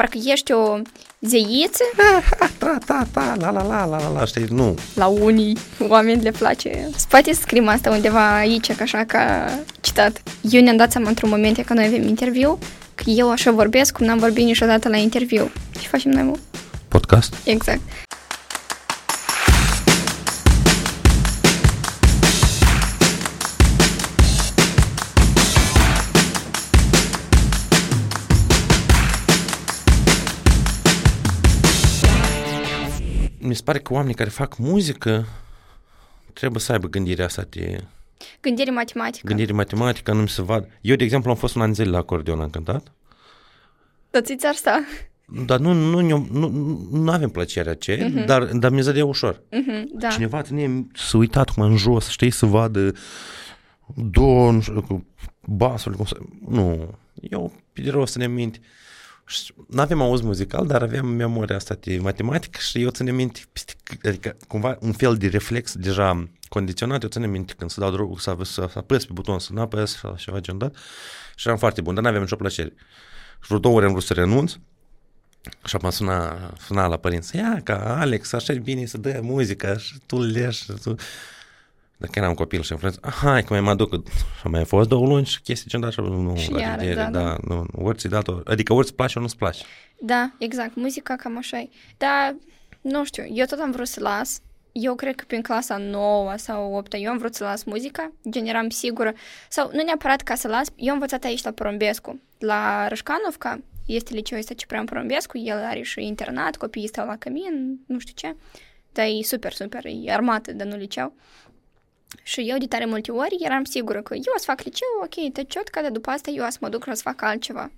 parcă ești o zeiță. Ta, ta, ta, la, la, la, la, la, la, știi, nu. La unii oameni le place. Poate să scriem asta undeva aici, ca așa, ca citat. Eu ne-am dat seama într-un moment că noi avem interviu, că eu așa vorbesc cum n-am vorbit niciodată la interviu. Și facem noi, mă? Podcast? Exact. Pare că oamenii care fac muzică trebuie să aibă gândirea asta de Gândire matematică. gândire matematică, nu mi se vad. Eu, de exemplu, am fost un an zile la acordeon, am cântat, Dar ți asta? dar nu, nu, nu, nu, nu avem plăcerea aceea, Mhm. dar, dar mi-e zădea ușor. Mhm, da. Cineva ține să uitat cum în jos, știi, să vadă două, nu știu, cu basul, cum să... Nu, eu pe de rost să ne minte. Nu avem auz muzical, dar aveam memoria asta de matematică și eu ținem minte, peste c- adică cumva un fel de reflex deja condiționat, eu ținem minte când să dau drogul, să, să, să apăs pe buton, să nu apăs, sau ceva genul dat. Și eram foarte bun, dar nu aveam nicio plăcere. Și vreo două ori am vrut să renunț, și apoi suna, suna la părinți, ia ca Alex, așa e bine să dă muzică și tu leși. Și tu... Dacă eram copil și am frate, hai că mai mă aduc, și mai fost două luni și chestii ce dat și nu, Și la iară, revedere, da, da, da. nu, ori ți dat adică ori îți place, ori nu-ți place. Da, exact. Muzica cam așa e. Dar, nu știu, eu tot am vrut să las. Eu cred că prin clasa 9 sau 8 eu am vrut să las muzica, gen eram sigură. Sau nu neapărat ca să las, eu am învățat aici la Porumbescu. La Rășcanovca este liceul ăsta Ciprian Porumbescu, el are și internat, copiii stau la cămin, nu știu ce. Dar e super, super, e armată, dar nu liceu. Și eu de tare multe ori eram sigură că eu o să fac liceu, ok, te ciot, că de după asta eu o să mă duc și o să fac altceva.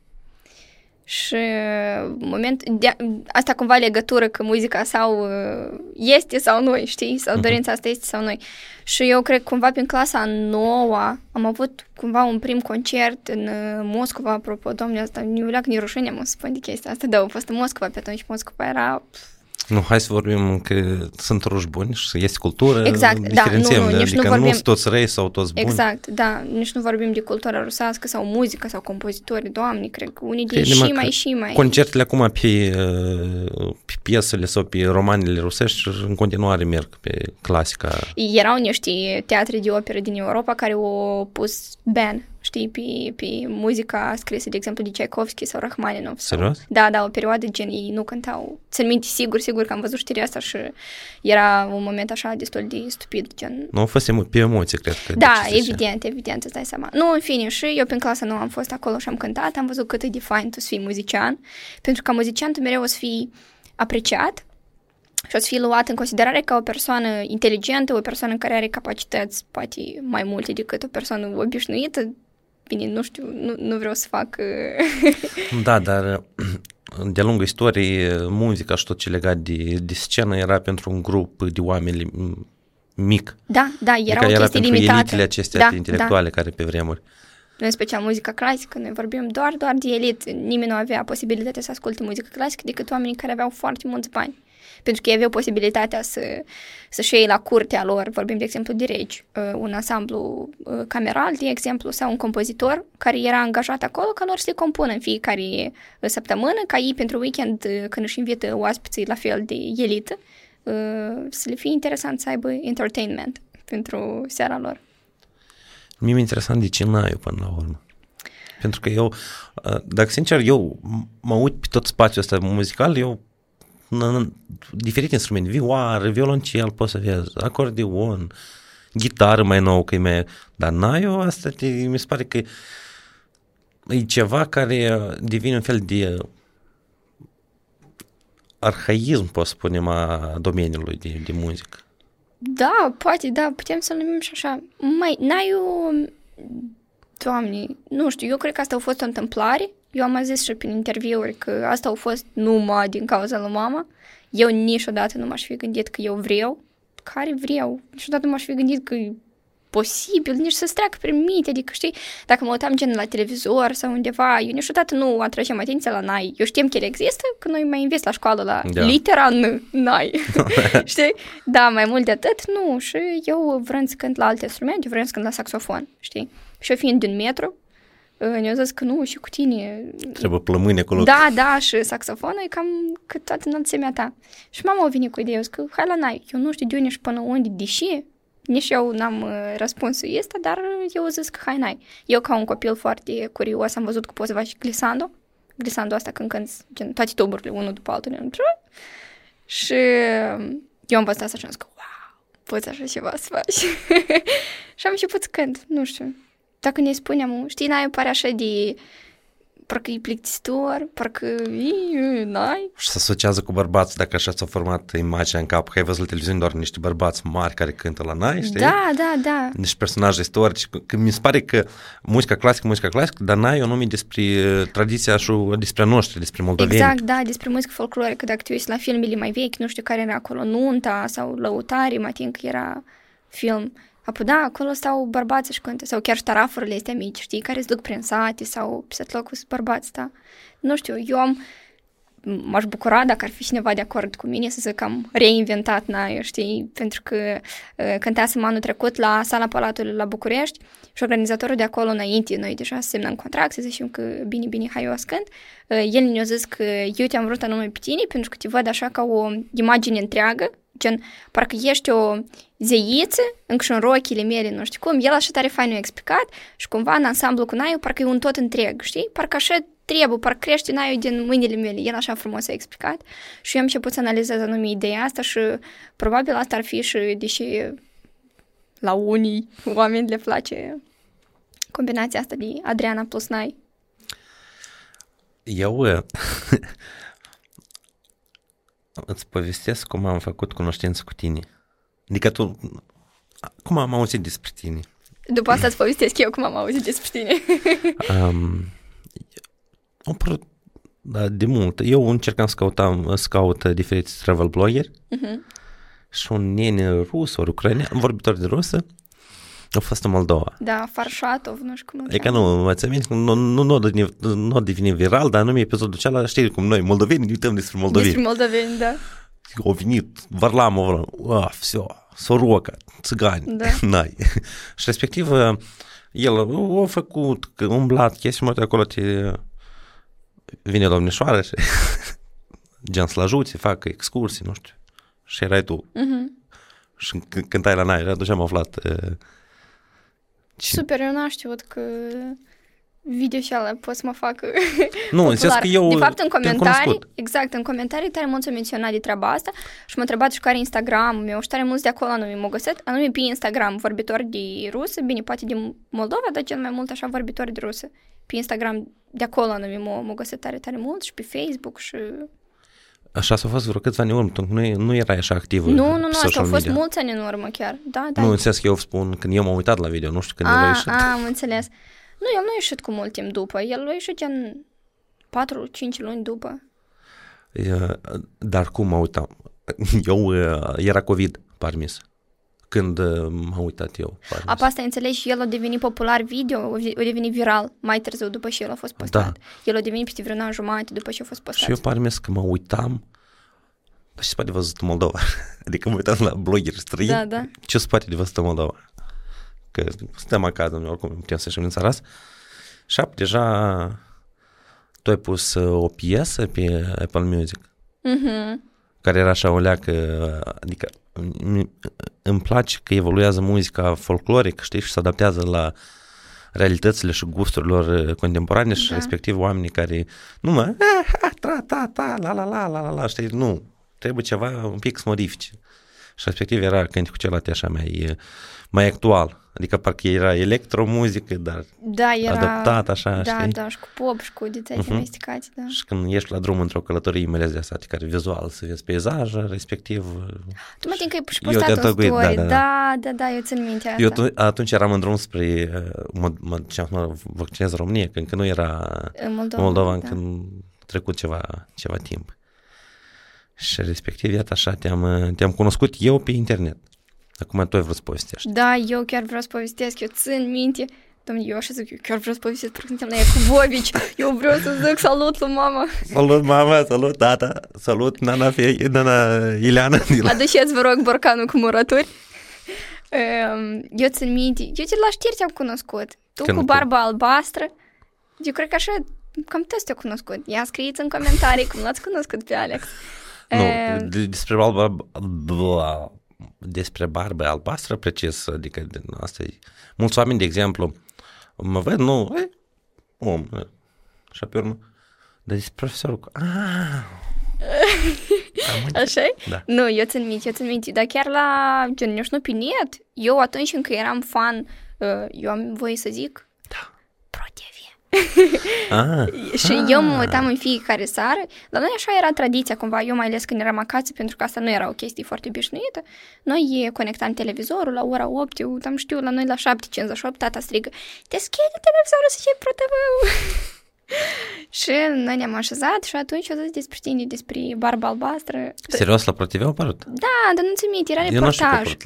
Și moment, de, asta cumva legătură că muzica sau uh, este sau nu, știi? Sau dorința asta este sau nu. Și eu cred că cumva prin clasa nouă am avut cumva un prim concert în uh, Moscova, apropo, doamne, asta nu leac ni rușine mă să spun de chestia asta, da, a fost în Moscova pe atunci, Moscova era Nu, hai să vorbim că sunt ruși buni și este cultură, Exact, da, diferențiem, nu, nu, nici adică nu vorbim- nu sunt toți răi sau toți buni. Exact, da, nici nu vorbim de cultura rusească sau muzică sau compozitori, doamne, cred că unii de Crede-mă și că mai și mai... Concertele acum pe, uh, pe piesele sau pe romanele rusești în continuare merg pe clasica. Erau niște teatre de operă din Europa care au pus ban, știi, pe, pe muzica scrisă, de exemplu, de Tchaikovsky sau Rachmaninov. Sau... Serios? Da, da, o perioadă gen ei nu cântau. Țin minte sigur, sigur că am văzut știrea asta și era un moment așa destul de stupid, gen... Nu a fost emo- pe emoție, cred că. Da, de ce se evident, evident, îți dai seama. Nu, în fine, și eu prin clasa nu am fost acolo și am cântat, am văzut cât e de fain tu să fii muzician, pentru că muzician tu mereu o să fii apreciat și o să fii luat în considerare ca o persoană inteligentă, o persoană care are capacități poate mai multe decât o persoană obișnuită. Bine, nu știu, nu, nu vreau să fac... uh, Da, dar de-a lungul istoriei, muzica și tot ce legat de, de scenă era pentru un grup de oameni m- mic. Da, da, era adică o era chestie pentru limitată. elitele acestea da, intelectuale care pe vremuri. în special muzica clasică, noi vorbim doar, doar de elit. Nimeni nu avea posibilitatea să asculte muzică clasică decât oamenii care aveau foarte mulți bani. Pentru că ei aveau posibilitatea să, să-și iei la curtea lor, vorbim de exemplu de regi, uh, un ansamblu uh, cameral, de exemplu, sau un compozitor care era angajat acolo ca lor să le compună în fiecare uh, săptămână, ca ei pentru weekend, uh, când își invită oaspeții la fel de elită, uh, să le fie interesant să aibă entertainment pentru seara lor. Mie mi-e interesant de ce n-ai eu până la urmă. Pentru că eu, uh, dacă sincer, eu m- mă uit pe tot spațiul ăsta muzical, eu n- n- diferite instrumente, vioară, violoncel, poți să vezi, acordeon, gitară mai nou, că e mai... Dar n-ai eu asta, te, mi se pare că e ceva care devine un fel de arhaism, pot să spunem, a domeniului de, de muzică. Da, poate, da, putem să-l numim și așa. Mai, n-ai o... Doamne, nu știu, eu cred că asta a fost o întâmplare. Eu am mai zis și prin interviuri că asta a fost numai din cauza lui mama. Eu niciodată nu m-aș fi gândit că eu vreau. Care vreau? Niciodată nu m-aș fi gândit că e posibil, nici să-ți treacă prin minte, adică știi, dacă mă uitam gen la televizor sau undeva, eu niciodată nu atragem atenția la NAI. Eu știam că el există, că noi mai înveți la școală la Da. litera N, NAI. știi? Da, mai mult de atât, nu. Și eu vrând să cânt la alte instrumente, vrând să cânt la saxofon, știi? Și eu fiind din metru, uh, ne-a zis că nu, și cu tine... Trebuie plămâni acolo. Da, da, și saxofonul e cam cât toată înălțimea ta. Și mama a venit cu ideea, eu zic că hai la nai, eu nu știu de unde și până unde, deși nici eu n-am uh, răspunsul ăsta, dar eu zis că hai nai. Eu ca un copil foarte curios am văzut că poți să faci glissando, glissando asta când cânti gen, toate tuburile unul după altul. Și eu am văzut asta și am zis că wow, poți așa ceva să faci. și am început să cânt, nu știu. Dacă ne spuneam, știi, n-ai pare așa de parcă e plictisitor, parcă e, n-ai. Și se asociază cu bărbați, dacă așa s-a format imaginea în cap, că ai văzut la televiziune doar niște bărbați mari care cântă la nai, știi? Da, da, da. Niște personaje istorici. Că mi se pare că muzica clasică, muzica clasică, dar n-ai o nume despre uh, tradiția și despre a noștri, despre moldoveni. Exact, da, despre muzică folclorică. Dacă te uiți la filmele mai vechi, nu știu care era acolo, Nunta sau Lăutari, mă ating că era film Apoi da, acolo stau bărbați și cântă, sau chiar ștarafurile astea mici, știi, care se duc prin sate sau pe locul sunt bărbați, da. Nu știu, eu am, m-aș bucura dacă ar fi cineva de acord cu mine să zic că am reinventat Naio, știi, pentru că uh, cântasem anul trecut la Sala Palatului la București și organizatorul de acolo înainte, noi deja semnăm contract, să zicem că bine, bine, hai eu cânt, uh, el ne-a zis că eu te-am vrut anume pe tine pentru că te văd așa ca o imagine întreagă gen, parcă ești o zeiță, încă și în rochile mele, nu știu cum, el așa tare fain a explicat și cumva în ansamblu cu Naiu parcă e un tot întreg, știi? Parcă așa trebuie, parcă crește Naiu din mâinile mele, el așa frumos a explicat și eu am început să analizez anume ideea asta și probabil asta ar fi și, deși la unii oameni le place combinația asta de Adriana plus Nai. Eu îți povestesc cum am făcut cunoștință cu tine. Adică tu, cum am auzit despre tine? După asta îți povestesc eu cum am auzit despre tine. um, o, da, de mult. Eu încercam să, căutam, să caut diferiți travel bloggeri uh-huh. și un nene rus, ori ucrainean, vorbitor de rusă, a fost în Moldova. Da, Farșatov, nu știu cum E că nu, mă ți nu, nu, nu, nu, nu devine viral, dar nu mi episodul acela, știi cum noi, moldoveni, uităm despre moldoveni. Despre moldoveni, da. Au venit Varlamov, ah, все, soroca, țigani, da. n-ai. și respectiv, el a făcut, că umblat chestii, mă, acolo te vine domnișoară și gen să-l ajute, facă excursii, nu știu. Și erai tu. Uh-huh. Și cântai la naie, atunci am aflat uh, Super, eu n-am știut că video și alea pot să mă fac Nu, în sens că eu De fapt, în comentarii, exact, în comentarii tare mulți au menționat de treaba asta și m-au întrebat și care Instagram meu și tare mulți de acolo anume m-au găsit, anume pe Instagram vorbitori de rusă, bine, poate de Moldova, dar cel mai mult așa vorbitori de rusă. Pe Instagram de acolo anume m-au găsit tare, tare mult și pe Facebook și Așa s-a fost vreo câțiva ani în urmă, nu, nu era așa activă Nu, nu, nu, asta au fost mulți ani în urmă chiar, da, da. Nu, în sens că eu spun, când eu m-am uitat la video, nu știu când a, el a ieșit. A, am înțeles. Nu, el nu a ieșit cu mult timp după, el a ieșit în 4-5 luni după. Dar cum mă uitam? Eu, era COVID, parmis când uh, m-am uitat eu. Apa asta înțelegi, el a devenit popular video, a devenit viral mai târziu după ce el a fost postat. Da. El a devenit peste vreun an jumătate după ce a fost postat. Și eu parmes că mă uitam, dar ce spate de văzut în Moldova? adică mă uitam la blogeri străini, da, da. ce spate de văzut în Moldova? Că suntem acasă, noi oricum putem să ieșim în țara asta. Și deja tu ai pus uh, o piesă pe Apple Music. Mhm care era așa o leacă, adică îmi place că evoluează muzica folclorică, știi, și se adaptează la realitățile și gusturilor contemporane și da. respectiv oamenii care nu mă, tra, ta, ta, la, la, la, la, la, la, știi, nu, trebuie ceva un pic să modifice. Și respectiv era cânticul celălalt așa mai, mai actual. Adică parcă era electromuzică, dar da, era, adaptat așa, da, știi? Da, și cu pop și cu detalii uh-huh. domesticați, da. Și când ești la drum într-o călătorie, mai ales de asta, care vizual, să vezi peisaje, respectiv... Tu mă că ai și postat o story, da, da, da, da, da, eu țin minte asta. Eu atunci eram în drum spre, mă, mă, ce mă vaccinez România, când încă nu era în Moldova, Moldova da. când trecut ceva, ceva timp. Și respectiv, iată așa, te-am, te-am cunoscut eu pe internet. Acum tu ai vrut să povestești. Da, eu chiar vreau să povestesc, eu țin minte. Domnule, eu așa zic, eu chiar vreau să povestesc, pentru că la Iacubovici. Eu vreau să zic salut lui mama. Salut mama, salut tata, salut nana, fie, nana Ileana. Aduceți, vă rog, borcanul cu murături. Eu țin minte, eu te la știri te-am cunoscut. Tu Când cu barba cu... albastră, Eu cred că așa, cam toți te-au cunoscut. Ia scrieți în comentarii cum l-ați cunoscut pe Alex. Nu, E, de- despre barba, bla, despre barbă albastră, precis, adică din asta e. Mulți oameni, de exemplu, mă văd, nu, e, om, e. și pe urmă, dar despre profesorul, cu- ah, am înțeles. așa Da. Nu, eu țin minte, eu țin minte, dar chiar la, gen, eu știu, pe net, eu atunci încă eram fan, uh, eu am voie să zic, Da. Pro TV. Ah, Și eu mă uitam în fiecare seară, dar noi așa era tradiția cumva, eu mai ales când eram acasă, pentru că asta nu era o chestie foarte obișnuită. Noi conectam televizorul la ora 8, eu am știu, la noi la 7.58, tata strigă, deschide televizorul să fie Pro TV. și noi ne-am așezat și atunci o zis despre tine, despre barba albastră. serios, la ProTV au apărut? Da, dar nu ți minte, era Eu nu știu că a reportaj. apărut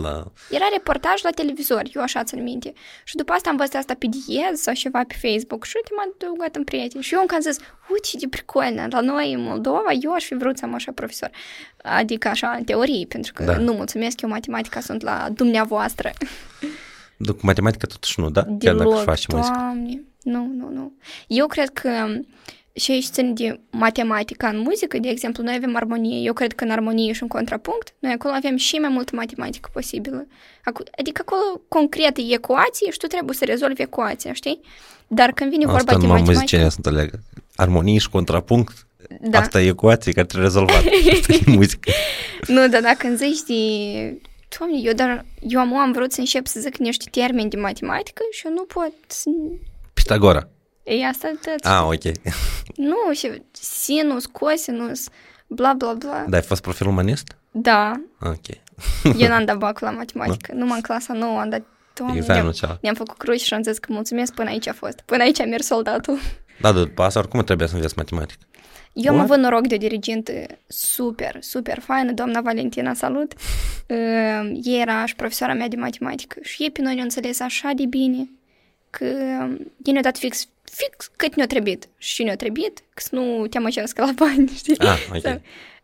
la... Era reportaj la televizor, eu așa țin minte. Și după asta am văzut asta pe diez sau ceva pe Facebook și uite, m-a adăugat în prieteni. Și eu încă am zis, uite ce de pricolnă, la noi în Moldova, eu aș fi vrut să am așa profesor. Adică așa, în teorie, pentru că Da. nu mulțumesc, eu matematica sunt la dumneavoastră. Da, cu matematica totuși nu, da? Chiar dacă își faci muzică. doamne, nu, nu, nu. Eu cred că și aici țin de matematica în muzică, de exemplu, noi avem armonie. Eu cred că în armonie și în contrapunct, noi acolo avem și mai multă matematică posibilă. Acu- Adică acolo concret e ecuație și tu trebuie să rezolvi ecuația, știi? Dar când vine vorba Asta de numai matematică... muzicienii să înțeleagă. Armonii și contrapunct, Da. asta e ecuație care trebuie rezolvată. Asta e muzică. Nu, dar dacă îmi zici de... Doamne, eu, dar, eu am, am vrut să încep să zic niște termeni de matematică și eu nu pot să... Pitagora. E asta tot. Ah, ok. Nu, și sinus, cosinus, bla, bla, bla. Da, ai fost profil umanist? Da, Ok. eu n-am dat bacul la matematică. Numai în clasa nouă am dat... Doamne, Examenul ne-am, acela. ne-am făcut cruci și am zis că mulțumesc, până aici a fost. Până aici a mers soldatul. Da, dar după asta oricum trebuie să înveți matematică. Eu am What? avut noroc de o dirigentă super, super faină, doamna Valentina, salut. Uh, Ea era și profesoara mea de matematică și ei pe noi ne-au înțeles așa de bine că ei ne-au dat fix, fix cât ne-a trebuit și ne-a trebuit, că să nu te amăgească la bani, știi? Ah, ok. Sau-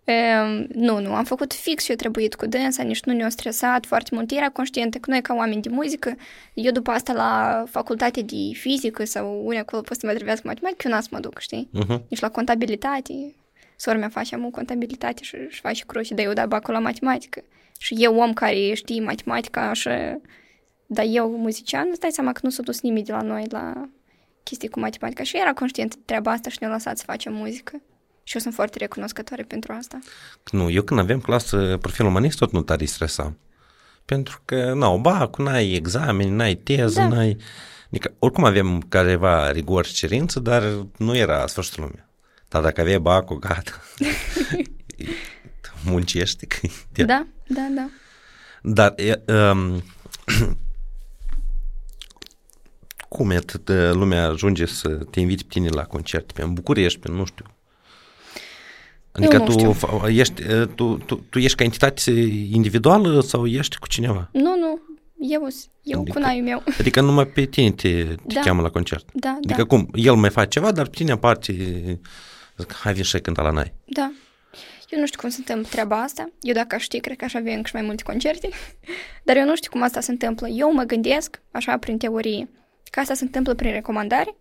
Um, nu, nu, am făcut fix și eu trebuit cu dânsa, nici nu ne-a stresat foarte mult. Era conștientă că noi ca oameni de muzică, eu după asta la facultate de fizică sau unde acolo poți să mă trebuiască matematică, eu n-am să mă duc, știi? Mhm. Nici la contabilitate. Sora mea face amu contabilitate și își face cruci, dar eu da bacul la matematică. Și eu, om care știe matematica, așa, dar eu, muzician, îți dai seama că nu s-a dus nimic de la noi la chestii cu matematica. Și era conștient de treaba asta și ne-a lăsat să facem muzică. Și eu sunt foarte recunoscătoare pentru asta. Nu, eu când aveam clasă profil umanist tot nu tare stresam. Pentru că, nu, ba, cu n-ai examen, n-ai teză, Da. n-ai... Adică, oricum aveam careva rigori și cerință, dar nu era sfârșitul lumii. Dar dacă aveai bacul, gata. Muncești. Că e- Da, da, da. Dar e, um, cum e atât uh, lumea ajunge să te invite pe tine la concerte, pe în București, pe nu știu. Adică nu tu, știu. fa- ești, uh, tu, tu, tu ești ca entitate individuală sau ești cu cineva? Nu, nu, eu, eu Adică- cu naiul meu. Adică numai pe tine te, te Da. cheamă la concert. Da, Adică da, cum, el mai face ceva, dar pe tine aparte, zic, hai vin și ai cânta la noi. da. Eu nu știu cum se întâmplă treaba asta. Eu dacă aș ști, cred că aș avea încă și mai multe concerte. Dar eu nu știu cum asta se întâmplă. Eu mă gândesc, așa prin teorie, că asta se întâmplă prin recomandare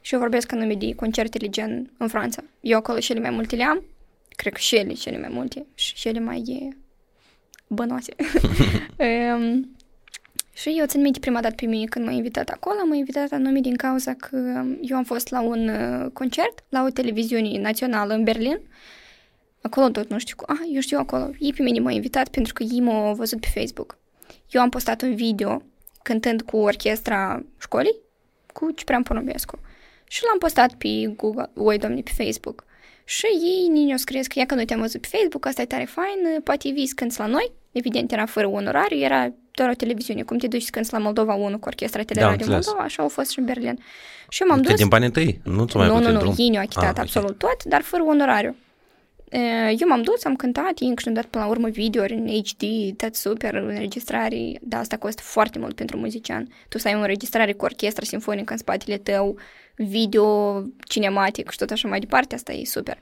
și eu vorbesc în nume de concertele gen în Franța. Eu acolo cele mai multe le am, cred că și ele cele mai multe și cele mai e, bănoase. um, și eu țin minte prima dată pe mine când m-a invitat acolo, m-a invitat anume din cauza că eu am fost la un uh, concert la o televiziune națională în Berlin. Acolo tot nu știu, cu- ah, eu știu acolo. Ei pe mine m-au invitat pentru că ei m-au văzut pe Facebook. Eu am postat un video cântând cu orchestra școlii, cu Ciprian Ponobiescu. Și l-am postat pe Google, oi, domne, pe Facebook. Și ei ni ne-au scris că ia că noi te-am văzut pe Facebook, asta e tare fain, poate vii să cânti la noi. Evident, era fără onorariu, era doar o televiziune. Cum te duci să cânti la Moldova 1 cu orchestra Teleradio înțeles. Moldova, așa au fost și în Berlin. Și eu m-am Adică dus... din banii tăi, nu ți mai Nu, nu, plătit nu, drum. ei ne-au achitat Ah, ah, ok. absolut tot, dar fără onorariu. E, Eu m-am dus, am cântat, ei încă și-au dat până la urmă video în HD, tot super, înregistrare, dar asta costă foarte mult pentru muzician. Tu să ai o înregistrare cu orchestra simfonică în spatele tău, video cinematic și tot așa mai departe, asta e super.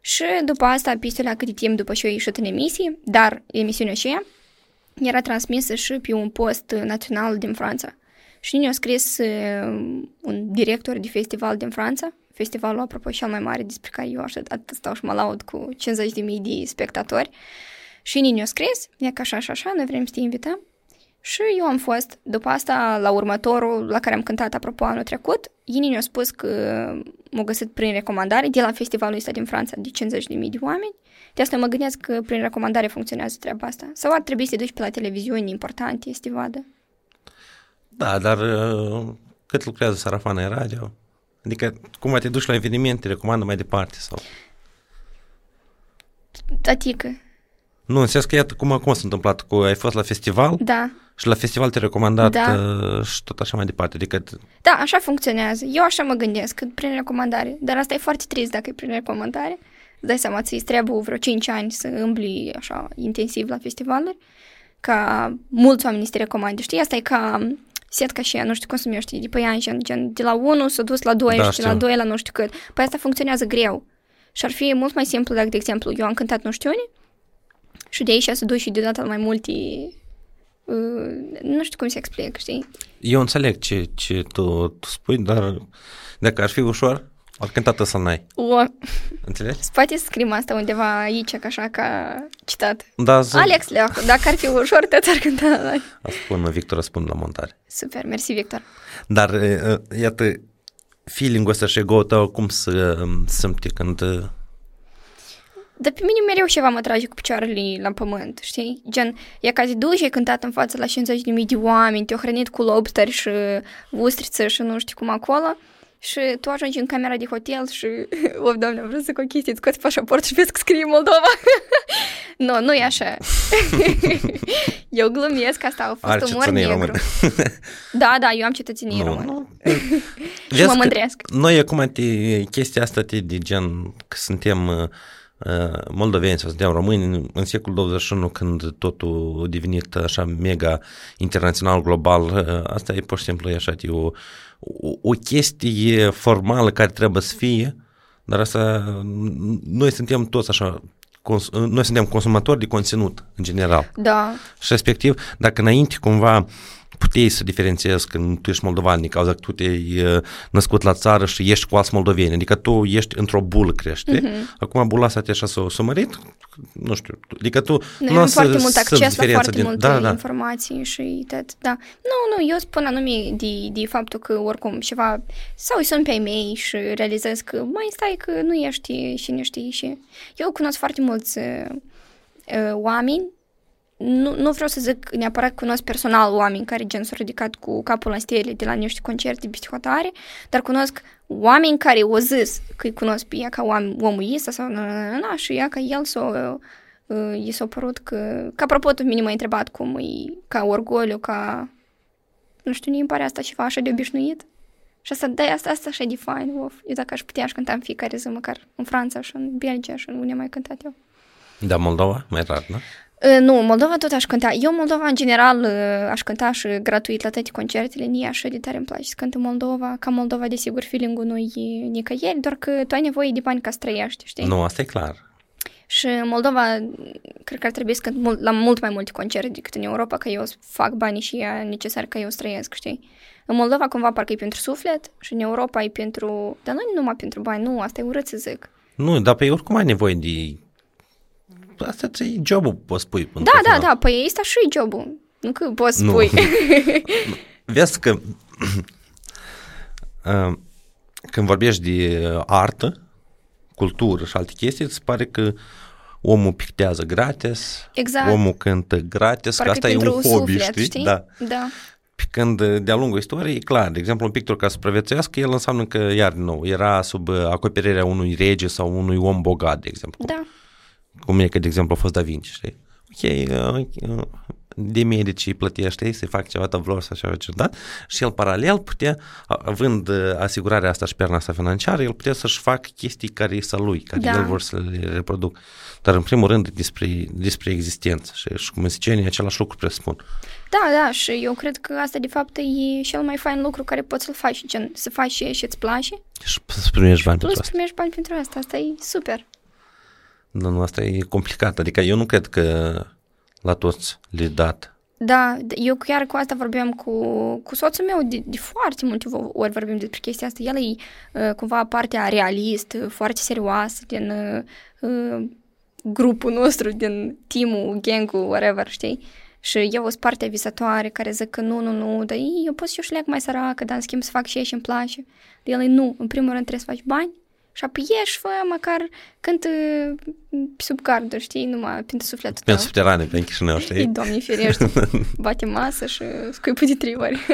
Și după asta, peste la cât timp după ce eu ieșit în emisie, dar emisiunea aceea era transmisă și pe un post național din Franța. Și ne-a scris uh, un director de festival din Franța, festivalul, apropo, cel mai mare despre care eu așa atât stau și mă laud cu 50.000 de spectatori. Și ne-a scris, e ca așa și așa, noi vrem să te invităm. Și eu am fost, după asta, la următorul, la care am cântat, apropo, anul trecut, ei ne-au spus că m-au găsit prin recomandare de la festivalul ăsta din Franța de 50.000 de oameni. De asta mă gândesc că prin recomandare funcționează treaba asta. Sau ar trebui să te duci pe la televiziuni importante, să te vadă. Da, dar uh, cât lucrează Sarafana în radio? Adică, cum te duci la eveniment, te recomandă mai departe sau... Adică, Nu, în sens că iată cum, cum s-a întâmplat, cu ai fost la festival da. și la festival te-a recomandat Da. uh, și tot așa mai departe. Adică, Da, așa funcționează. Eu așa mă gândesc, că prin recomandare. Dar asta e foarte trist dacă e prin recomandare. Îți dai seama, ți trebuie vreo 5 ani să îmbli așa intensiv la festivaluri, ca mulți oameni să te recomande. Știi, asta e ca setca și ea, nu știu cum se numește, de pe ea, gen, gen, de la 1 s-a dus la 2 Da, și de la știu. 2 la nu știu cât. Păi asta funcționează greu. Și ar fi mult mai simplu dacă, de exemplu, eu am cântat nu știu unde și de aici să duci și deodată la mai multe uh, nu știu cum să explic, știi? eu înțeleg ce, ce tu, tu spui, dar dacă ar fi ușor, ar cântat să n-ai. O, Înțelegi? Poate să scriem asta undeva aici, ca așa, ca citat. Da, zi. Alex Leahu, dacă ar fi ușor, te ți-ar cânta la A spun, Victor răspund la montare. Super, mersi, Victor. Dar, uh, iată, feeling-ul ăsta și ego tău, cum să um, simte când... uh, Dar pe mine mereu ceva mă trage cu picioarele la pământ, știi? Gen, e ca zi duci, ai cântat în față la 50.000 de oameni, te-au hrănit cu lobster și ustriță și nu știu cum acolo. Și tu ajungi în camera de hotel și, o, doamne, vreau să cu o chestie, îți scoți pașaport și vezi că scrie Moldova. nu, nu e așa. eu glumesc, asta a fost Are umor cetățenie negru. română. da, da, eu am cetățenie română. nu. Și Vezi mă că mândresc. Noi acum te, chestia asta te, de gen că suntem uh, uh, moldoveni sau suntem români în, în secolul 21 când totul a devenit așa mega internațional, global, uh, asta e pur și simplu e așa, e o, o, o chestie formală care trebuie să fie, dar asta, noi suntem toți așa, cons, noi suntem consumatori de conținut în general. Da, Și respectiv, dacă înainte cumva puteai să diferențiezi că tu ești moldovan din cauza că tu te-ai uh, născut la țară și ești cu alți moldoveni, adică tu ești într-o bulă crește. Mm-hmm. Acum bula asta te așa s-a, s-a mărit, nu știu, adică tu Noi nu avem o să foarte mult simți acces la diferența foarte multe da, da. informații și tot, da. Nu, nu, eu spun anume de, de faptul că oricum ceva, sau îi sun pe ei mei și realizez că, mai stai că nu ești și nu știi și... Eu cunosc foarte mulți uh, uh, oameni, nu, nu vreau să zic neapărat cunosc personal oameni care gen s-au ridicat cu capul la stele de la niște concerte peste hotare, dar cunosc oameni care o zis că îi cunosc pe ea ca om, omul ăsta sau na, na, na, na, și ea ca el s-o, uh, i s-a părut că... Că apropo, tu mine m-ai întrebat cum e ca orgoliu, ca... Nu știu, mi pare asta ceva așa de obișnuit. Și asta, da, asta, asta așa e de fain, of. Eu dacă aș putea, aș cânta în fiecare zi, măcar în Franța și în Belgia și în unde am mai cântat eu. Da, Moldova, mai rar, da? Uh, Nu, Moldova tot aș cânta. Eu Moldova, în general, uh, aș cânta și gratuit la toate concertele. Nie așa de tare îmi place să cânt în Moldova. Ca Moldova, desigur, feeling-ul nu e nicăieri, doar că tu ai nevoie de bani ca să trăiești, știi? Nu, asta e clar. Și în Moldova, cred că ar trebui să cânt mult, la mult mai multe concerte decât în Europa, că eu să fac banii și e necesar ca eu să trăiesc, știi? În Moldova, cumva, parcă e pentru suflet și în Europa e pentru... Dar nu numai pentru bani, nu, asta e urât să zic. Nu, dar pe oricum ai nevoie de... Asta ți jobul, poți spui. Da, într-un da, final. da, păi ăsta și jobul. Nu că poți Nu. spui. Vezi că uh, când vorbești de uh, artă, cultură și alte chestii, îți pare că omul pictează gratis, Exact. omul cântă gratis, Parcă că asta e pentru un hobby, suflet, știi? știi? Da. Da. Pe Când uh, de-a lungul istoriei, e clar, de exemplu, un pictor ca să supraviețuiască, el înseamnă că, iar din nou, era sub uh, acoperirea unui rege sau unui om bogat, de exemplu. Da. Cum e că, de exemplu, a fost Da Vinci, știi? Ok, uh, uh, de medici îi plătește să-i fac ceva tăvlor sau ceva ce, da? Și el paralel putea, a- având uh, asigurarea asta și perna asta financiară, el putea să-și facă chestii care e să lui, care Da. el vor să le reproduc. Dar în primul rând despre, despre existență și, și cu muzicienii același lucru presupun. Da, da, și eu cred că asta de fapt e cel mai fain lucru care poți să-l faci, gen să faci și și îți place, Și să primești bani plus pentru asta. primești bani pentru asta, asta e super. Nu, nu, asta e complicat. Adică eu nu cred că la toți le dat Da, eu chiar cu asta vorbeam cu, cu soțul meu de, de foarte multe ori vorbim despre chestia asta. El e uh, cumva partea realist, foarte serioasă din uh, uh, grupul nostru, din teamul, gangul, whatever, știi? Și eu sunt partea visatoare care zic că nu, nu, nu, dar eu pot și eu șleac mai săracă, dar în schimb să fac și și îmi place. El e nu, în primul rând trebuie să faci bani și apoi ieși, fă, măcar când sub garduri, știi, numai pentru sufletul tău. Pentru subterane, pe Chișinău, știi? Doamne ferește, bate masă și scuipă de trei ori.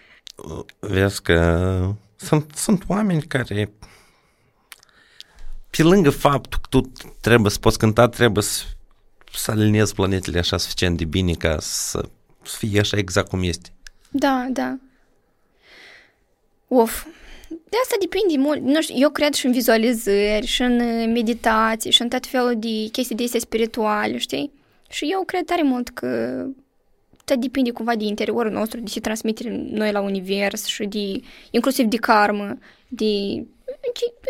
Vezi că sunt, sunt oameni care pe lângă faptul că tu trebuie să poți cânta, trebuie să, să aliniezi planetele așa suficient de bine ca să, să fie așa exact cum este. Da, da. Of, de asta depinde mult. Nu știu, eu cred și în vizualizări, și în uh, meditații, și în tot felul de chestii de astea spirituale, știi? Și eu cred tare mult că tot depinde cumva de interiorul nostru, de ce transmitem noi la univers și de, inclusiv de karmă, de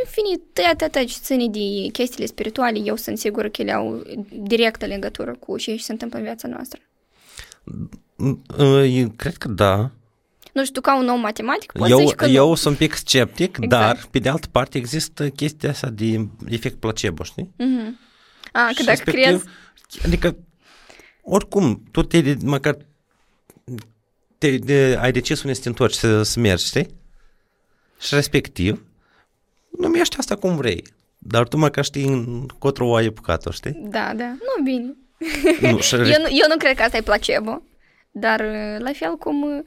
în fine, tot tot ce ține de chestiile spirituale, eu sunt sigură că ele au directă legătură cu ce se întâmplă în viața noastră. Eu cred că da, nu știu, ca un om matematic, poți eu, că Eu nu. sunt un pic sceptic, exact. dar, pe de altă parte, există chestia asta de efect placebo, știi? Mm-hmm. A, că dacă crezi... Adică, oricum, tu te, măcar te, de, ai decis unde să te întorci, să, să mergi, știi? Și respectiv, numește asta cum vrei. Dar tu măcar știi încotro o ai apucat știi? Da, da. Nu, bine. Nu, și... eu, nu, eu nu cred că asta e placebo, dar la fel cum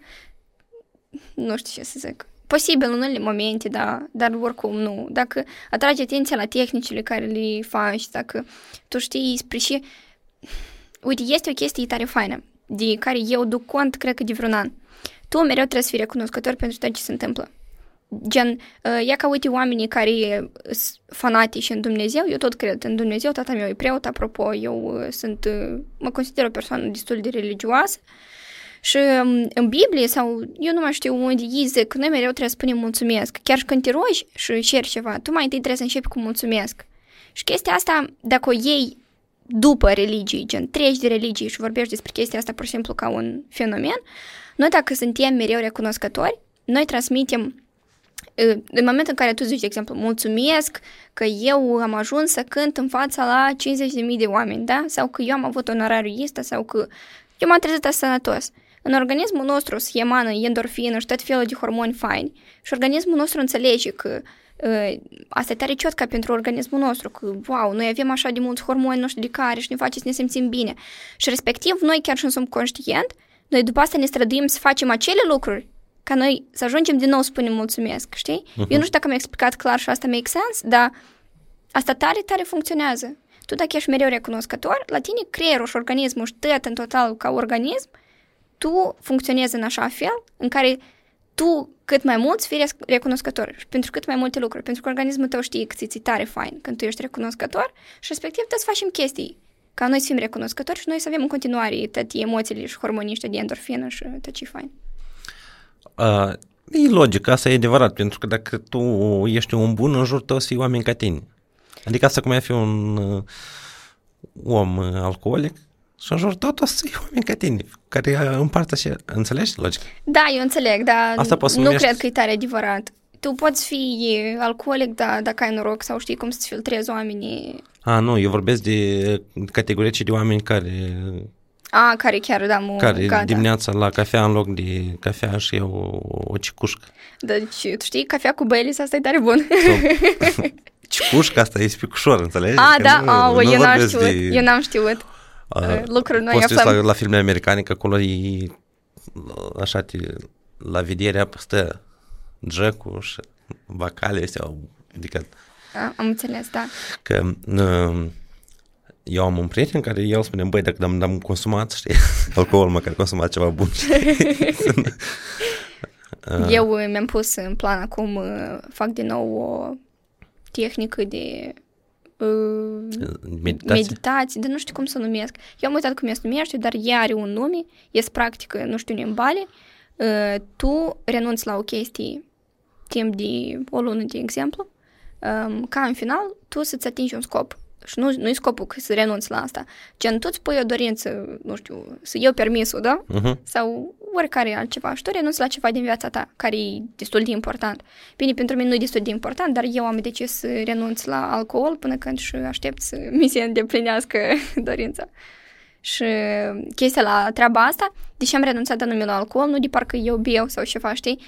nu știu ce să zic, posibil în unele momente, da, dar oricum nu. Dacă atragi atenția la tehnicile care le faci, dacă tu știi spre și... Uite, este o chestie tare faină, de care eu duc cont, cred că de vreun an. Tu mereu trebuie să fii recunoscător pentru tot ce se întâmplă. Gen, ia ca uite oamenii care sunt fanatici în Dumnezeu, eu tot cred în Dumnezeu, tata meu e preot, apropo, eu sunt, mă consider o persoană destul de religioasă, uh, și um, în Biblie sau eu nu mai știu unde ei zic că noi mereu trebuie să spunem mulțumesc. Chiar și când te rogi și ceri ceva, tu mai întâi trebuie să începi cu mulțumesc. Și chestia asta, dacă o iei după religie, gen treci de religie și vorbești despre chestia asta pur și simplu ca un fenomen, noi dacă suntem mereu recunoscători, noi transmitem în momentul în care tu zici, de exemplu, mulțumesc că eu am ajuns să cânt în fața la 50.000 de oameni, da? Sau că eu am avut onorariul ăsta, sau că eu m-am trezit sănătos. În organismul nostru se emană endorfină și tot felul de hormoni faini și organismul nostru înțelege că uh, asta e tare ciot ca pentru organismul nostru, că, wow, noi avem așa de mulți hormoni, nu știu de care și ne face să ne simțim bine. Și respectiv, noi chiar și nu sunt conștient, noi după asta ne străduim să facem acele lucruri ca noi să ajungem din nou să spunem mulțumesc, știi? Uh-huh. Eu nu știu dacă mi-a explicat clar și asta make sense, dar asta tare, tare funcționează. Tu dacă ești mereu recunoscător, la tine creierul și organismul și tot în total ca organism tu funcționezi în așa fel în care tu cât mai mult fii recunoscător și pentru cât mai multe lucruri, pentru că organismul tău știe că ți tare fain când tu ești recunoscător și respectiv trebuie să facem chestii ca noi să fim recunoscători și noi să avem în continuare toate emoțiile și hormonii de endorfină și tot ce fain. Uh, e logic, asta e adevărat, pentru că dacă tu ești un bun, în jur tău să fii oameni ca tine. Adică asta cum ai fi un uh, om alcoolic, și în jur tot o să fie oameni ca tine, care împart așa, înțelegi logic? Da, eu înțeleg, dar Asta nu numești... cred că e tare adevărat. Tu poți fi alcoolic, da, dacă ai noroc sau știi cum să filtrezi oamenii. A, nu, eu vorbesc de categorii de oameni care... A, care chiar, da, mu, Care gata. dimineața la cafea în loc de cafea și eu o, o cicușcă. Deci, tu știi, cafea cu Baileys, asta e tare bun. Sau, cicușca asta e spicușor, înțelegi? A, da, nu, a, nu eu n-am știut, de... eu n-am știut. Uh, lucruri noi aflăm. La, la filme americane, că acolo e așa, te, la vederea stă Jack-ul și bacale astea, adică... A, am înțeles, da. Că uh, eu am un prieten care el spune, băi, dacă am, am consumat, știi, alcool, măcar consumat ceva bun, Eu mi-am pus în plan acum, fac din nou o tehnică de meditație. meditație, dar nu știu cum să numesc. Eu am uitat cum se numește, dar ea are un nume, e practică, nu știu, în Bali. Uh, tu renunți la o chestie timp de o lună, de exemplu, um, ca în final tu să-ți atingi un scop și nu, nu-i scopul că să renunți la asta. Gen, tu îți pui o dorință, nu știu, să iau permisul, da? Uh-huh. Sau oricare altceva și tu renunți la ceva din viața ta, care e destul de important. Bine, pentru mine nu e destul de important, dar eu am decis să renunț la alcool până când și aștept să mi se îndeplinească dorința. Și chestia la treaba asta, deși am renunțat anume la alcool, nu de parcă eu beau sau ceva, știi?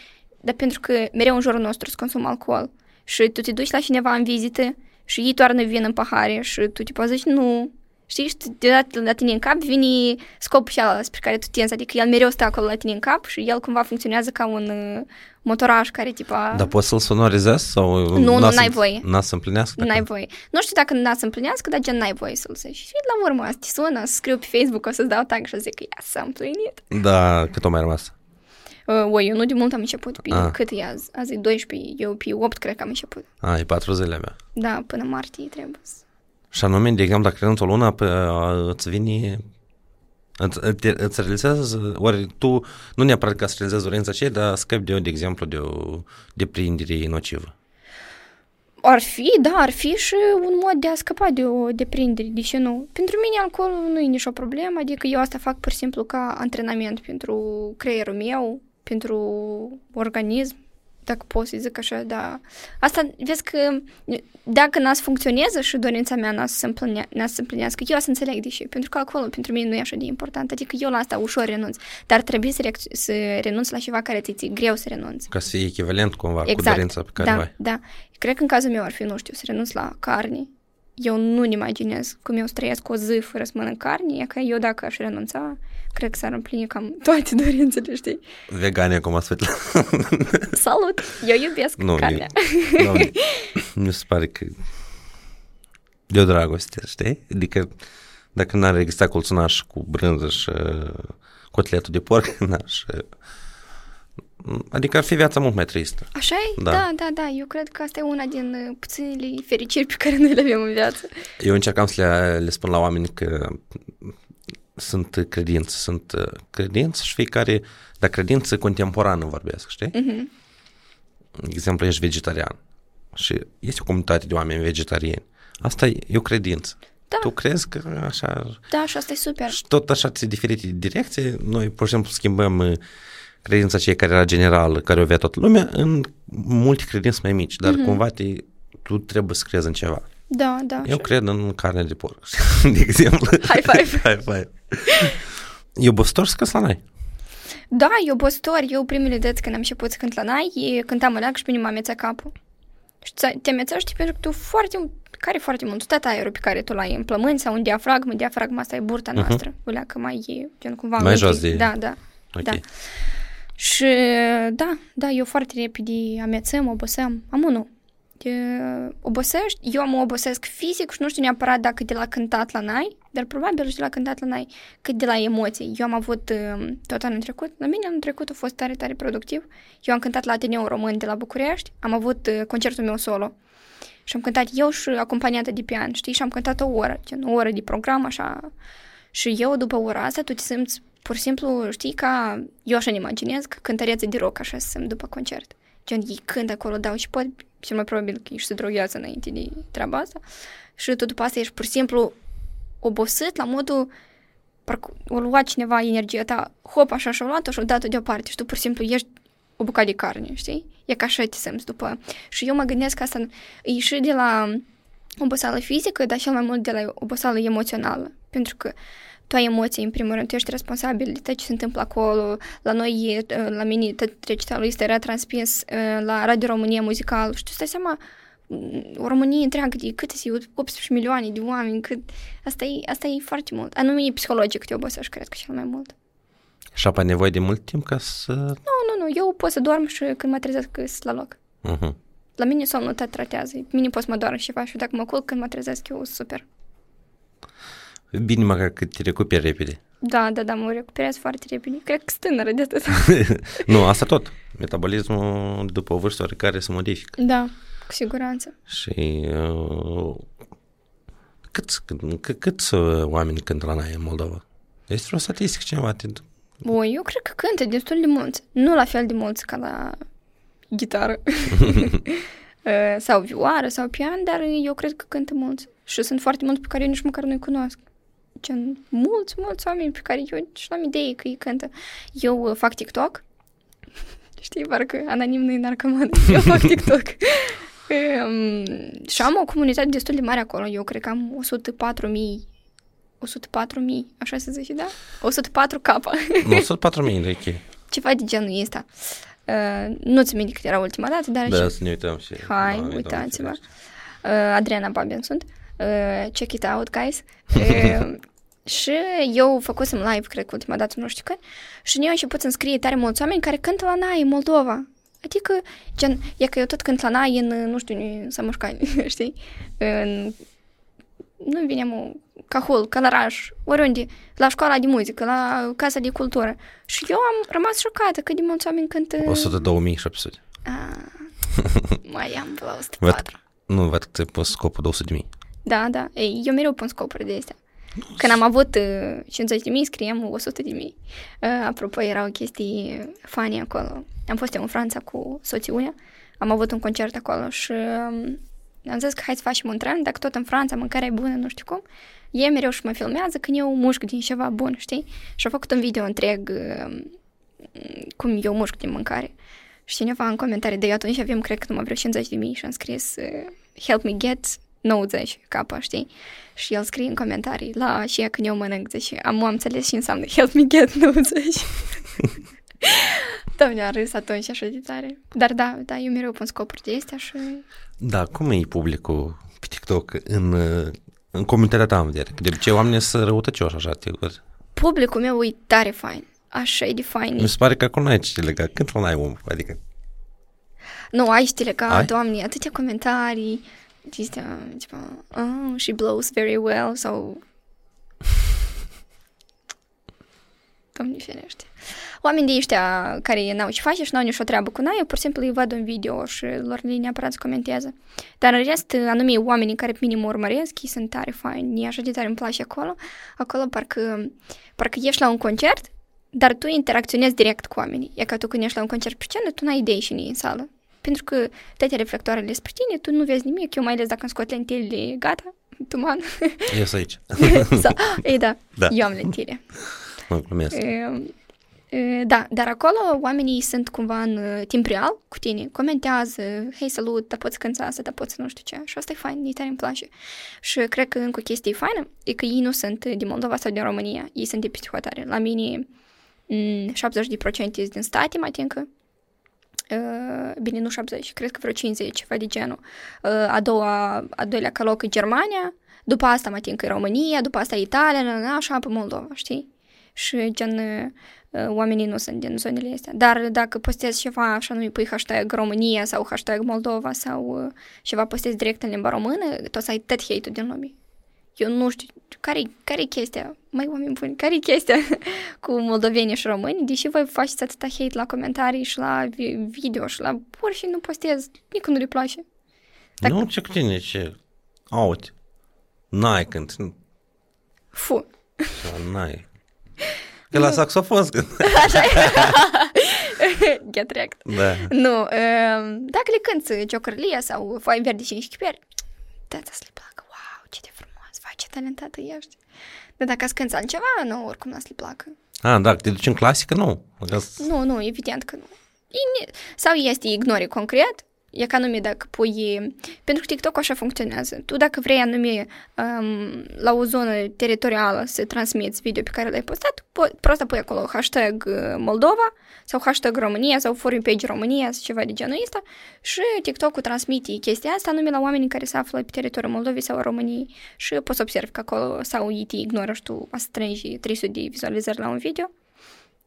Dar pentru că mereu în jurul nostru se consumă alcool. Și tu te duci la cineva în vizită și ei toarnă vin în pahare și tu te zici nu. Știi, și deodată la tine în cap vine scopul ăla spre care tu tenzi, adică el mereu stă acolo la tine în cap și el cumva funcționează ca un uh, motoraj care tipa... Dar poți să-l sonorizezi sau Nu, nu, n-a să- n-ai voie. N-a să împlinească? dacă- N-ai voie. Nu știu dacă n-a să împlinească, dar gen n-ai voie să-l zici. Și la urmă, te sună, să scriu pe Facebook, o să-ți dau tag și o să zic că ia s-a împlinit. Da, cât o mai rămas? Uh, oi, eu nu de mult am început pe Ah. cât e azi? Azi e 12, eu pe 8 cred că am început. A, e patru zile mea. Da, până martie trebuie să... Și anume, de exemplu, dacă renunți o lună, pe, îți vine Îți, te, îți realizează, ori tu nu neapărat ca să realizezi dorința aceea, dar scapi de, de exemplu, de o deprindere nocivă. Ar fi, da, ar fi și un mod de a scăpa de o deprindere, de ce nu? Pentru mine alcoolul nu e nicio problemă, adică eu asta fac pur și simplu ca antrenament pentru creierul meu, pentru organism, dacă pot să zic așa, da. Asta, vezi că dacă n-a să funcționeze și dorința mea n-a să se, împlinea, n-a să se împlinească, eu să înțeleg de ce, pentru că alcoolul pentru mine nu e așa de important, adică eu la asta ușor renunț, dar trebuie să, reacț- să renunț la ceva care ți-e greu să renunți. Ca să fie echivalent cumva cu Exact. dorința pe care da, o ai. Da, Cred că în cazul meu ar fi, nu știu, să renunț la carne. Eu nu-mi imaginez cum eu să trăiesc o zi fără să mănânc carne, e că eu dacă aș renunța, cred că s-ar împlini cam toate dorințele, știi? Vegane acum, Svetlana. Salut! Eu iubesc Nu, carnea. e, nu, mi se pare că de o dragoste, știi? Adică dacă n-ar exista colțunaș cu brânză și uh, cotletul de porc, n-aș... uh, Adică ar fi viața mult mai tristă. Așa e? Da. Da. da, da, Eu cred că asta e una din uh, puținele fericiri pe care noi le avem în viață. Eu încercam să le, le spun la oameni că sunt credinți, sunt uh, credinți și fiecare, dar credință contemporană vorbesc, știi? Mhm. De exemplu, ești vegetarian și este o comunitate de oameni vegetariani. Asta e, e o credință. Da. Tu crezi că așa... Da, și asta e super. Și tot așa ți diferite direcții. Noi, pur și simplu, schimbăm uh, credința aceea care era generală, care o avea toată lumea, în multe credințe mai mici, dar mm-hmm. cumva te, tu trebuie să crezi în ceva. Da, da. Eu așa. cred în carne de porc, de exemplu. High five. High five. E obositor să căs la noi. Da, e obositor. Eu primele dăți când am început să cânt la nai, cântam aleag și pe mine mă amețea capul. Și ți- te amețești pentru că tu foarte, care foarte mult, tot aerul pe care tu l-ai în plămâni sau în diafragmă, diafragma asta e burta noastră, uh-huh. că mai e, gen cumva... Mhm. Mai intri- jos de- Da, da. Ok. Da. Și da, da, eu foarte repede amețăm, obosăm. Am unul. E, obosești, eu mă obosesc fizic și nu știu neapărat dacă de la cântat la nai, dar probabil și de la cântat la nai, cât de la emoții. Eu am avut um, tot anul trecut, la mine anul trecut a fost tare, tare productiv. Eu am cântat la Ateneu Român de la București, am avut uh, concertul meu solo și am cântat eu și acompaniată de pian, știi, și am cântat o oră, gen o oră de program, așa. Și eu, după ora asta, tu te simți pur și simplu, știi, ca... Eu așa ne imaginez că cântăreță de rock așa se simt după concert. Gen, ei cânt acolo, dau și pot, cel mai probabil că ești se droghează înainte de treaba asta. Și tu după asta ești pur și simplu obosit la modul parcă o luat cineva energia ta, hop, așa și-o luat-o și-o dat-o deoparte și tu pur și simplu ești o bucată de carne, știi? E ca așa te simți după. Și eu mă gândesc că asta e și de la oboseală fizică, dar cel mai mult de la oboseală emoțională. Pentru că tu ai emoții, în primul rând, tu ești responsabil de tot ce se întâmplă acolo. La noi, e, la mine, tot recitalul este retransmis uh, la Radio România Muzical și tu stai seama, mm, o Românie întreagă de câte se 18 milioane de oameni, cât... Asta e, asta e foarte mult. Anume psihologic te obosești, cred că cel mai mult. Și apa nevoie de mult timp ca să... Nu, nu, nu, eu pot să dorm și când mă trezesc că sunt la loc. Uh-huh. La mine somnul tot tratează. Mine pot să mă doarm ceva și dacă mă culc când mă trezesc eu, super. Bine măcar că te recuperi repede. Da, da, da, mă recuperez foarte repede. Cred că sunt tânără de atât. nu, asta tot. Metabolismul după o vârstă oarecare se modifică. da, cu siguranță. Și uh, cât, cât, cât uh, oameni cântă la noi în Moldova? Este vreo statistică cineva? Te... Bun, eu cred că cântă destul de mulți. Nu la fel de mulți ca la gitară. Uh, sau vioară sau pian, dar eu cred că cântă mulți. Și sunt foarte mulți pe care eu nici măcar nu-i cunosc. Gen, mulți, mulți oameni pe care eu și am idee că îi cântă. Eu uh, fac TikTok. Știi, parcă anonim nu-i narcoman. Eu fac TikTok. um, și am o comunitate destul de mare acolo. Eu cred că am 104 mii 104 mii, așa se zice, da? 104 capa. Nu, 104 mii, de ok. Ceva de genul ăsta. Uh, nu ți minte cât era ultima dată, dar... Da, și- să ne uităm și... Hai, Doamne, uitați-vă. Doamne Uh, Adriana Babin sunt. Uh, check it out, guys. Uh, și eu făcusem live, cred că ultima dată, nu știu când, și în eu am început să-mi scrie tare mulți oameni care cântă la Nai, în Moldova. Adică, gen, e că eu tot cânt la Nai în, nu știu, în Samușcani, știi? În, nu vine, mă, Cahul, Călăraș, oriunde, la școala de muzică, la casa de cultură. Și eu am rămas șocată cât de mulți oameni cântă... 102.700. Ah, mai am pe la Văd, 104. nu, văd că ți-ai pus scopul 200 de mii. Da, da. Ei, eu mereu pun scopuri de astea. Când am avut uh, 50 de mii, scriam 100 de mii. Uh, apropo, erau chestii funny acolo. Am fost eu în Franța cu soțiunea, am avut un concert acolo și um, am zis că hai să facem un trend, dacă tot în Franța mâncarea e bună, nu știu cum. Ei mereu și mă filmează când eu mușc din ceva bun, știi? Și am făcut un video întreg uh, cum eu mușc din mâncare. Și cineva în comentarii de atunci avem, cred că numai vreo 50 de mii și am scris uh, Help me get 90 capa, știi? Și el scrie în comentarii la și când eu mănânc, zice, am, am înțeles și înseamnă Help me get 90. Doamne, a râs atunci așa de tare. Dar da, da, eu mereu pun scopuri de astea și... Da, cum e publicul pe TikTok în, uh, în comunitatea ta, în vedere? Că de obicei oamenii sunt răutăcioși așa, te văd. Publicul meu e tare fain. Așa e de fain. Mi se pare că acolo n-ai ce legat. Când n-ai om? Adică, Nu, ai știi legat, Ai? doamne, atâtea comentarii. Astea, tipo, oh, she blows very well, sau... Doamne ferește. Oamenii de ăștia care n-au ce face și n-au nicio treabă cu noi, eu pur și simplu îi văd un video și lor le neapărat să comenteze. Dar în rest, anumii oamenii care pe mine mă urmăresc, ei sunt tare faini, așa de tare îmi place acolo. Acolo parcă, parcă ești la un concert, dar tu interacționezi direct cu oamenii. E ca tu când ești la un concert pe scenă, tu n-ai idei și în sală. Pentru că toate reflectoarele spre tine, tu nu vezi nimic. Eu mai ales dacă îmi scot lentilele, gata, tuman. ies aici. Sau, ei da, Da. eu am lentile. Mă glumesc. E, e, Da, dar acolo oamenii sunt cumva în uh, timp real cu tine, comentează, hei salut, dar poți cânta asta, dar poți nu știu ce. Și asta e fain, e tare îmi place. Și cred că încă o chestie faină e că ei nu sunt din Moldova sau din România, ei sunt de peste hotare. La mine mm, 70% sunt din state, mai tincă. Uh, bine, nu 70, cred că vreo 50, ceva de genul. Uh, a, doua, a doilea ca loc e Germania, după asta mai tincă e România, după asta e Italia, na, na, așa pe Moldova, știi? Și gen uh, oamenii nu sunt din zonele astea. Dar dacă postezi ceva, așa nu pui hashtag România sau hashtag Moldova sau uh, ceva postezi direct în limba română, tot să ai tot hate-ul din lume. Eu nu știu, care care chestia? Mai oameni buni, care chestia cu moldovenii și români? Deși voi faceți atâta hate la comentarii și la vi- video și la pur și nu postez, nici nu le place. Dacă- Nu, ce cu tine, ce... Aute. N-ai cânt. Nu, Fu. N-ai. Că la saxofon cânt. Get wrecked. Da. Nu, um, dacă le cânti Ciocărlia sau Foai Verde și Închipieri, da, să le placă. Wow, ce de frumos, vai, ce talentată ești. Dar dacă îți cânti altceva, nu, oricum n-a să le placă. Ah, da, te duci în clasică? Nu. Că- Nu, nu, evident că nu. E ne- Sau este ignori concret, e ca anume dacă pui... Pentru că TikTok așa funcționează. Tu dacă vrei anume um, la o zonă teritorială să transmiți video pe care l-ai postat, po- prost pui acolo hashtag uh, Moldova sau hashtag România sau forum page România sau ceva de genul ăsta și TikTok-ul transmite chestia asta anume la oamenii care se află pe teritoriul Moldovei sau a României și poți să observi că acolo sau ei te ignoră și tu strângi 300 de vizualizări la un video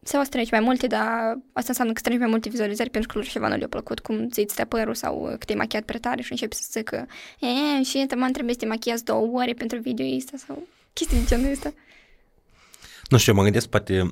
sau o strângi mai multe, dar asta înseamnă că strângi mai multe vizualizări pentru că lor ceva nu le-a plăcut, cum ți stă părul sau că te-ai machiat prea tare și începi să zică e, și mă trebuie să te machiezi două ore pentru video ăsta sau chestii de genul ăsta. Nu știu, mă gândesc poate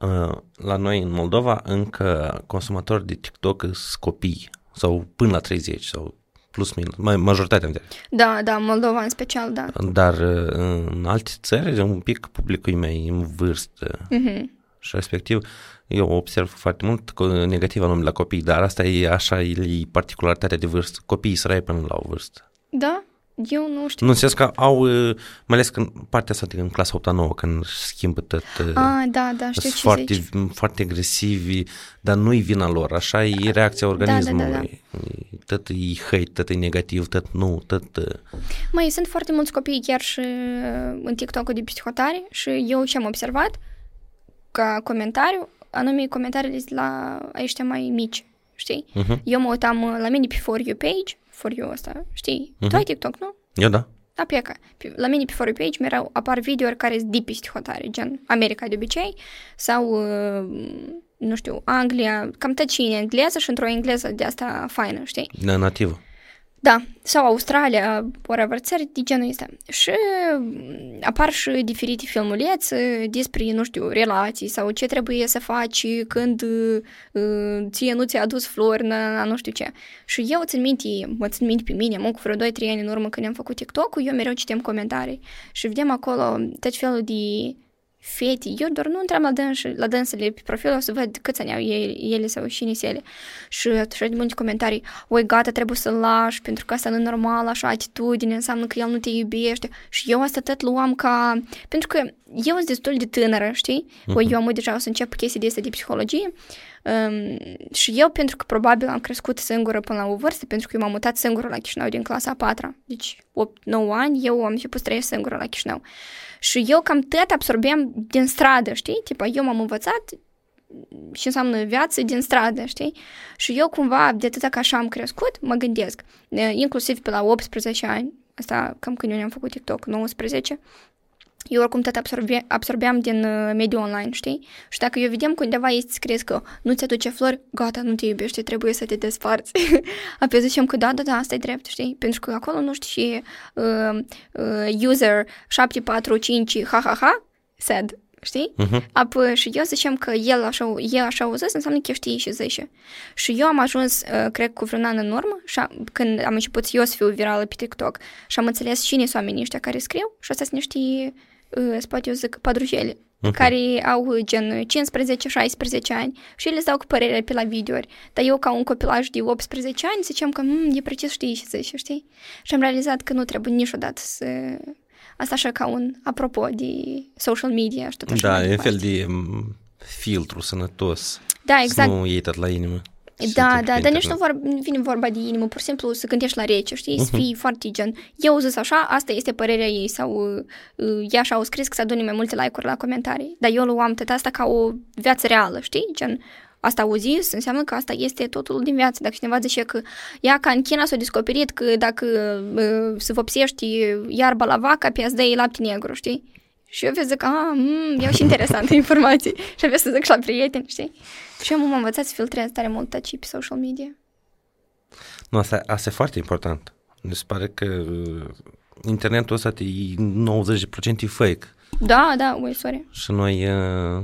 uh, la noi în Moldova încă consumatori de TikTok sunt copii sau până la 30 sau plus minus, mai, majoritatea în vedere. Da, da, Moldova în special, da. Dar uh, în alte țări un pic publicul e mai în vârstă Mhm. și respectiv eu observ foarte mult cu negativ anume la copii, dar asta e așa, e particularitatea de vârstă. Copiii sărai până la o vârstă. Da? Eu nu știu. Nu în sens că au, uh, mai ales când partea asta din clasa 8 9 când schimbă tot, uh, Ah, da, da, știu sunt ce foarte, zici. foarte agresivi, dar nu-i vina lor, așa e reacția organismului. da, da. E- Tot e hate, tot e negativ, tot nu, tot... uh, Mai sunt foarte mulți copii chiar și uh, în TikTok-ul de psihotare și eu ce am observat ca comentariu, anume comentariile de la ăștia mai mici, știi? Uh-huh. Eu mă uitam uh, la mine pe For You page, For You ăsta, știi? Mhm. Tu ai TikTok, nu? Eu da. Da, pleacă. Pe- La mine pe For You page mereu apar videouri care sunt de psihotare, gen America de obicei, sau, uh, nu știu, Anglia, cam tot ce e în engleză și într-o engleză de asta faină, știi? Na- Nativă. Da, sau Australia, whatever, țări de genul ăsta. Și mm, apar și diferite filmulețe despre, nu știu, relații sau ce trebuie să faci când uh, ție nu ți-a adus flori, na, na, nu știu ce. Și eu țin minte, mă țin minte pe mine, mă cu vreo 2-3 ani în urmă când am făcut TikTok-ul, eu mereu citem comentarii și vedem acolo tot felul de fete, eu doar nu intram la, dâns, la dânsele pe profil o să văd câți ani au ele, ele sau și nisele. Și așa de multe comentarii, oi gata, trebuie să-l lași, pentru că asta nu e normal, așa atitudine, înseamnă că el nu te iubește. Și eu asta tot luam ca... Pentru că eu sunt destul de tânără, știi? Uh-huh. eu am deja o să încep chestii de astea de psihologie. Um, și eu, pentru că probabil am crescut singură până la o vârstă, pentru că eu m-am mutat singură la Chișinău din clasa a patra, deci 8-9 ani, eu am început să trăiesc singură la Chișinău. Și eu cam tot absorbeam din stradă, știi? Tipa, eu m-am învățat și înseamnă viață din stradă, știi? Și eu cumva, de atâta că așa am crescut, mă gândesc, e, inclusiv pe la 18 ani, asta cam când eu ne-am făcut TikTok, 19, eu oricum tot absorbe, absorbeam din uh, mediul online, știi? Și dacă eu vedem că undeva este scris că nu ți aduce flori, gata, nu te iubește, trebuie să te desparți. Apoi zicem că da, da, da, asta e drept, știi? Pentru că acolo, nu știu, și uh, uh, user 745 ha ha ha, sad, știi? Uh-huh. Apoi și eu zicem că el așa, el așa au zis, înseamnă că știi și zice. Și eu am ajuns, uh, cred, cu vreun an în urmă, și am, când am început eu să fiu virală pe TikTok și am înțeles cine sunt oamenii ăștia care scriu și astea sunt niște, uh, spate eu zic, padrujele, Mhm. care au gen 15-16 ani și ele îți dau cu părere pe la videouri. Dar eu, ca un copilaj de 18 ani, ziceam că mm, e precis știi și zice, știi? Și am realizat că nu trebuie niciodată să... Asta așa ca un apropo de social media și tot așa Da, mai e un departe. fel de m, filtru sănătos. Da, exact. Să nu iei tot la inimă. Ce se Da, întâmplă da, pe dar nici nu internet. vor, vine vorba de inimă, pur și simplu să gândești la rece, știi? Să Mhm. fii foarte gen, eu zis așa, asta este părerea ei sau uh, uh, ea așa au scris că să adune mai multe like-uri la comentarii. Dar eu luam tot asta ca o viață reală, știi? Gen, asta au zis, înseamnă că asta este totul din viață. Dacă cineva zice că ea ca în China s-a descoperit că dacă uh, se vopsești iarba la vacă, pe dai lapte negru, știi? Și eu zic, a, mm, iau și interesante informații. Și avea să zic și la prieteni, știi? Și eu m-am învățat să filtrez tare mult tot ce pe social media. Nu, asta, asta e foarte important. Mi se pare că uh, internetul ăsta e 90% e fake Da, da, ui, sorry. și noi, uh,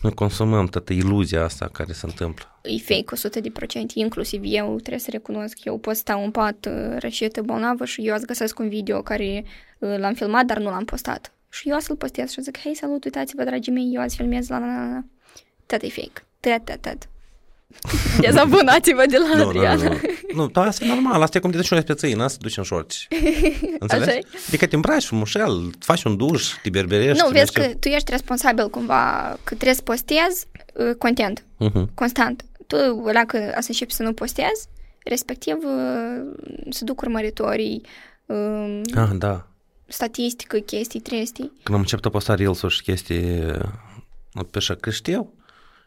noi consumăm toată iluzia asta care se întâmplă. E fake 100%, inclusiv eu trebuie să recunosc. Eu pot sta în pat uh, rășită bolnavă și eu ați găsesc un video care uh, l-am filmat, dar nu l-am postat. Și eu să-l postez și zic, hei, salut, uitați-vă, dragii mei, eu azi filmez la la la la. Tot e fake. Tot, tot, tot. Dezabonați-vă de la Nu, nu, Adriana. nu, nu, dar asta e normal, asta e cum te duci și pe țăină, să te duci în șorți. Înțelegi? Așa-i. Adică te îmbraci frumușel, faci un duș, te berberești. Nu, te vezi mergi- că tu ești responsabil cumva, că trebuie să postezi uh, content Mhm. constant. Tu, dacă să începi să nu postezi, respectiv uh, se duc urmăritorii, uh, Ah, da. Statistică, chestii, trestii. Când am început a posta reels și chestii uh, pe așa că știu,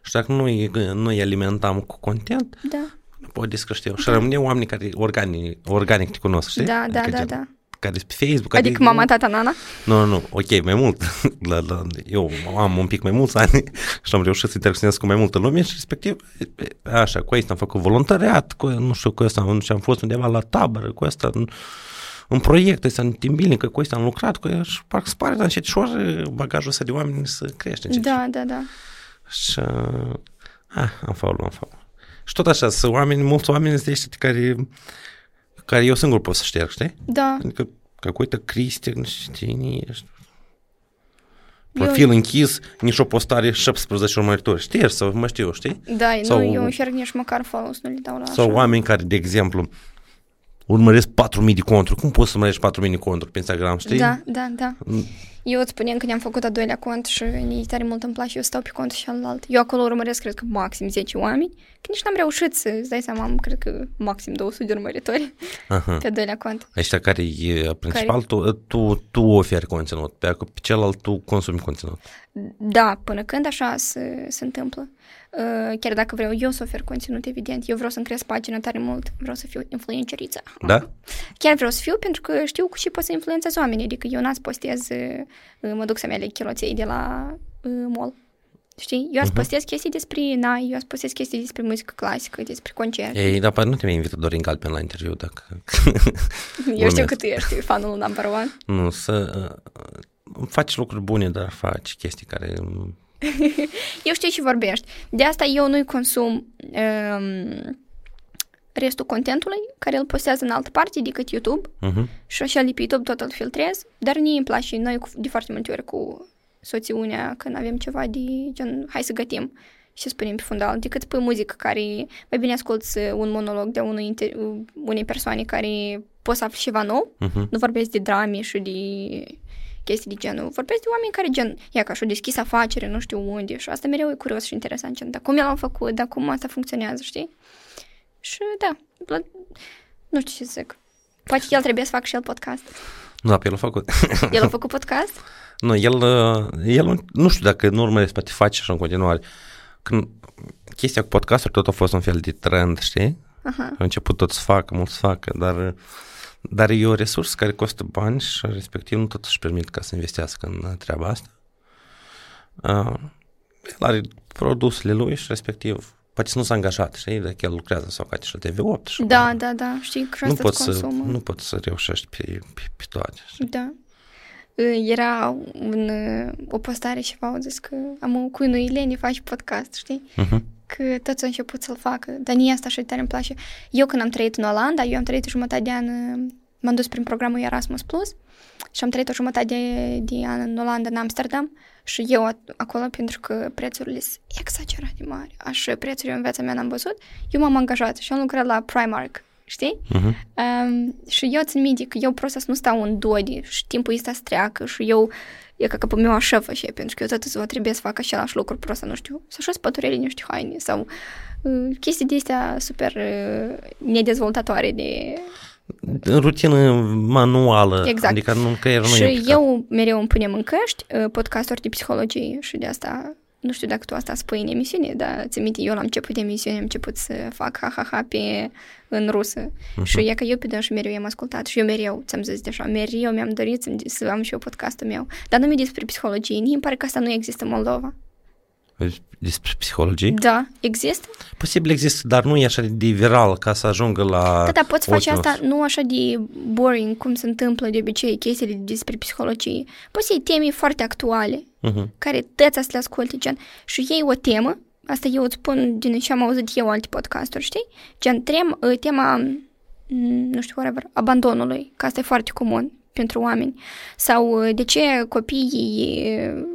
și dacă nu îi, nu îi alimentam cu content, Da, nu pot dis că știu. Și rămâne oameni care organic, organic te cunosc, știi? da, da, Adică da, gen, da. Care sunt pe Facebook. Adică mama, tata, nana? Nu, nu, nu, ok, mai mult. la, la, eu am un pic mai mulți ani și am reușit să interacționez cu mai multă lume și respectiv, așa, cu asta am făcut voluntariat, cu, nu știu, cu asta am, și am fost undeva la tabără, cu asta în, în proiecte, să timbilnic, că cu ăștia am lucrat, cu și parcă spare, dar încet și bagajul ăsta de oameni să crește încet. Da, da, da. Și ah, am faul, am faul. Și tot așa, sunt oameni, mulți oameni sunt ăștia care, care eu singur pot să șterg, știi? Da. Adică, că uite, Cristi, nu știu cine ești. Profil eu... închis, nici o postare 17 urmăritori. Ștergi sau mă știu, știi? Da, sau, nu, eu încerc nici măcar follow să nu le dau la Sau așa. oameni care, de exemplu, uh, urmăresc 4.000 de conturi. Cum poți să urmărești 4.000 de conturi pe Instagram, știi? Da, da, da. Eu îți spuneam că ne-am făcut a doilea cont și ne tare mult îmi place, eu stau pe contul celălalt. Eu acolo urmăresc, cred că, maxim 10 oameni, că nici n-am reușit să, îți dai seama, am, cred că, maxim 200 de urmăritori Aha. pe a doilea cont. Ăștia care e principal, tu, tu, tu oferi conținut, pe, pe celălalt tu consumi conținut. Da, până când așa se, se întâmplă. Uh, chiar dacă vreau eu să ofer conținut, evident, eu vreau să-mi cresc pagina tare mult, vreau să fiu influenceriță. Da? Chiar vreau să fiu pentru că știu că și pot să influențez oamenii, adică eu n-ați postez, uh, mă duc să-mi aleg chiloței de la uh, mall. Știi? Eu ați Mhm. postez chestii despre nai, eu ați postez chestii despre muzică clasică, despre concerte. Ei, dar poate nu te mai invită Dorin Galpen la interviu, dacă... Eu știu glumesc. că tu ești fanul number one. nu, să... Uh, faci lucruri bune, dar faci chestii care... um, Eu știu ce vorbești. De asta eu nu-i consum um, restul contentului care îl postează în altă parte decât YouTube Uh-huh. și așa de pe YouTube tot îl filtrez, dar mie îmi place, noi cu- de foarte multe ori cu soțiunea când avem ceva de gen, hai să gătim și să spunem pe fundal, decât pe muzică care mai bine asculți un monolog de unui inter- unei persoane care poți să afli ceva nou, Uh-huh. nu vorbesc de drame și de chestii de genul. Vorbesc de oameni care gen, ia că și-au deschis afacere, nu știu unde și asta mereu e curios și interesant, gen, dar cum el a făcut, dar cum asta funcționează, știi? Și da, la- nu știu ce să zic. Poate el trebuie să facă și el podcast. Nu, pe el a făcut. El a făcut podcast? nu, el, uh, el, nu știu dacă nu urmăresc, poate face așa în continuare. Când chestia cu podcastul tot a fost un fel de trend, știi? Aha. A început tot să facă, mult să facă, dar, dar e o resursă care costă bani și respectiv nu tot își permit ca să investească în treaba asta. Uh, el are produsele lui și respectiv poate să nu s-a angajat, știi, dacă el lucrează sau ca și la TV8 și Da, da, da, știi că și nu asta poți, îți să, consumă. nu poți să reușești pe, pe, pe toate. știi? Da. Era un, o postare și au zis că am o cuinu Ileni faci podcast, știi? Uh-huh. Că toți au început să-l facă. Dar nici asta și tare îmi place. Eu când am trăit în Olanda, eu am trăit jumătate de an, m-am dus prin programul Erasmus Plus și am trăit o jumătate de, de an în Olanda, în Amsterdam și eu at- acolo, pentru că prețurile sunt exagerat de mari, așa prețuri eu în viața mea n-am văzut, eu m-am angajat și am lucrat la Primark, știi? Uh-huh. Um, și eu țin minte că eu prost să nu stau în dodi și timpul ăsta să treacă și eu e ca că pe meu așa și pentru că eu tot ziua trebuie să fac același lucru prost, nu știu, să așa spăturele niște haine sau uh, chestii de astea super uh, nedezvoltatoare de... Rutină manuală, Exact. adică nu, creierul nu e și implicat. eu mereu îmi punem în căști uh, podcasturi de psihologie și de asta nu știu dacă tu asta spui în emisiune, dar ți minte, eu la început de emisiune am început să fac ha-ha-ha pe, în rusă. Uh-huh. Și e că eu pe dânsul mereu i-am ascultat și eu mereu, ți-am zis deja, mereu mi-am dorit să, să am și eu podcastul meu. Dar nu mi despre psihologie, nici îmi pare că asta nu există în Moldova. Despre psihologie? Da, există? Posibil există, dar nu e așa de viral ca să ajungă la... Da, dar poți face ochiul asta nostru. nu așa de boring, cum se întâmplă de obicei chestiile despre psihologie. Poți să iei teme foarte actuale, Uh-huh. care tăți să le asculte, gen, și iei o temă, asta eu îți spun din ce am auzit eu alte podcasturi, știi? Gen, tem, ă, tema, m, nu știu, whatever, abandonului, că asta e foarte comun pentru oameni. Sau ă, de ce copiii, m,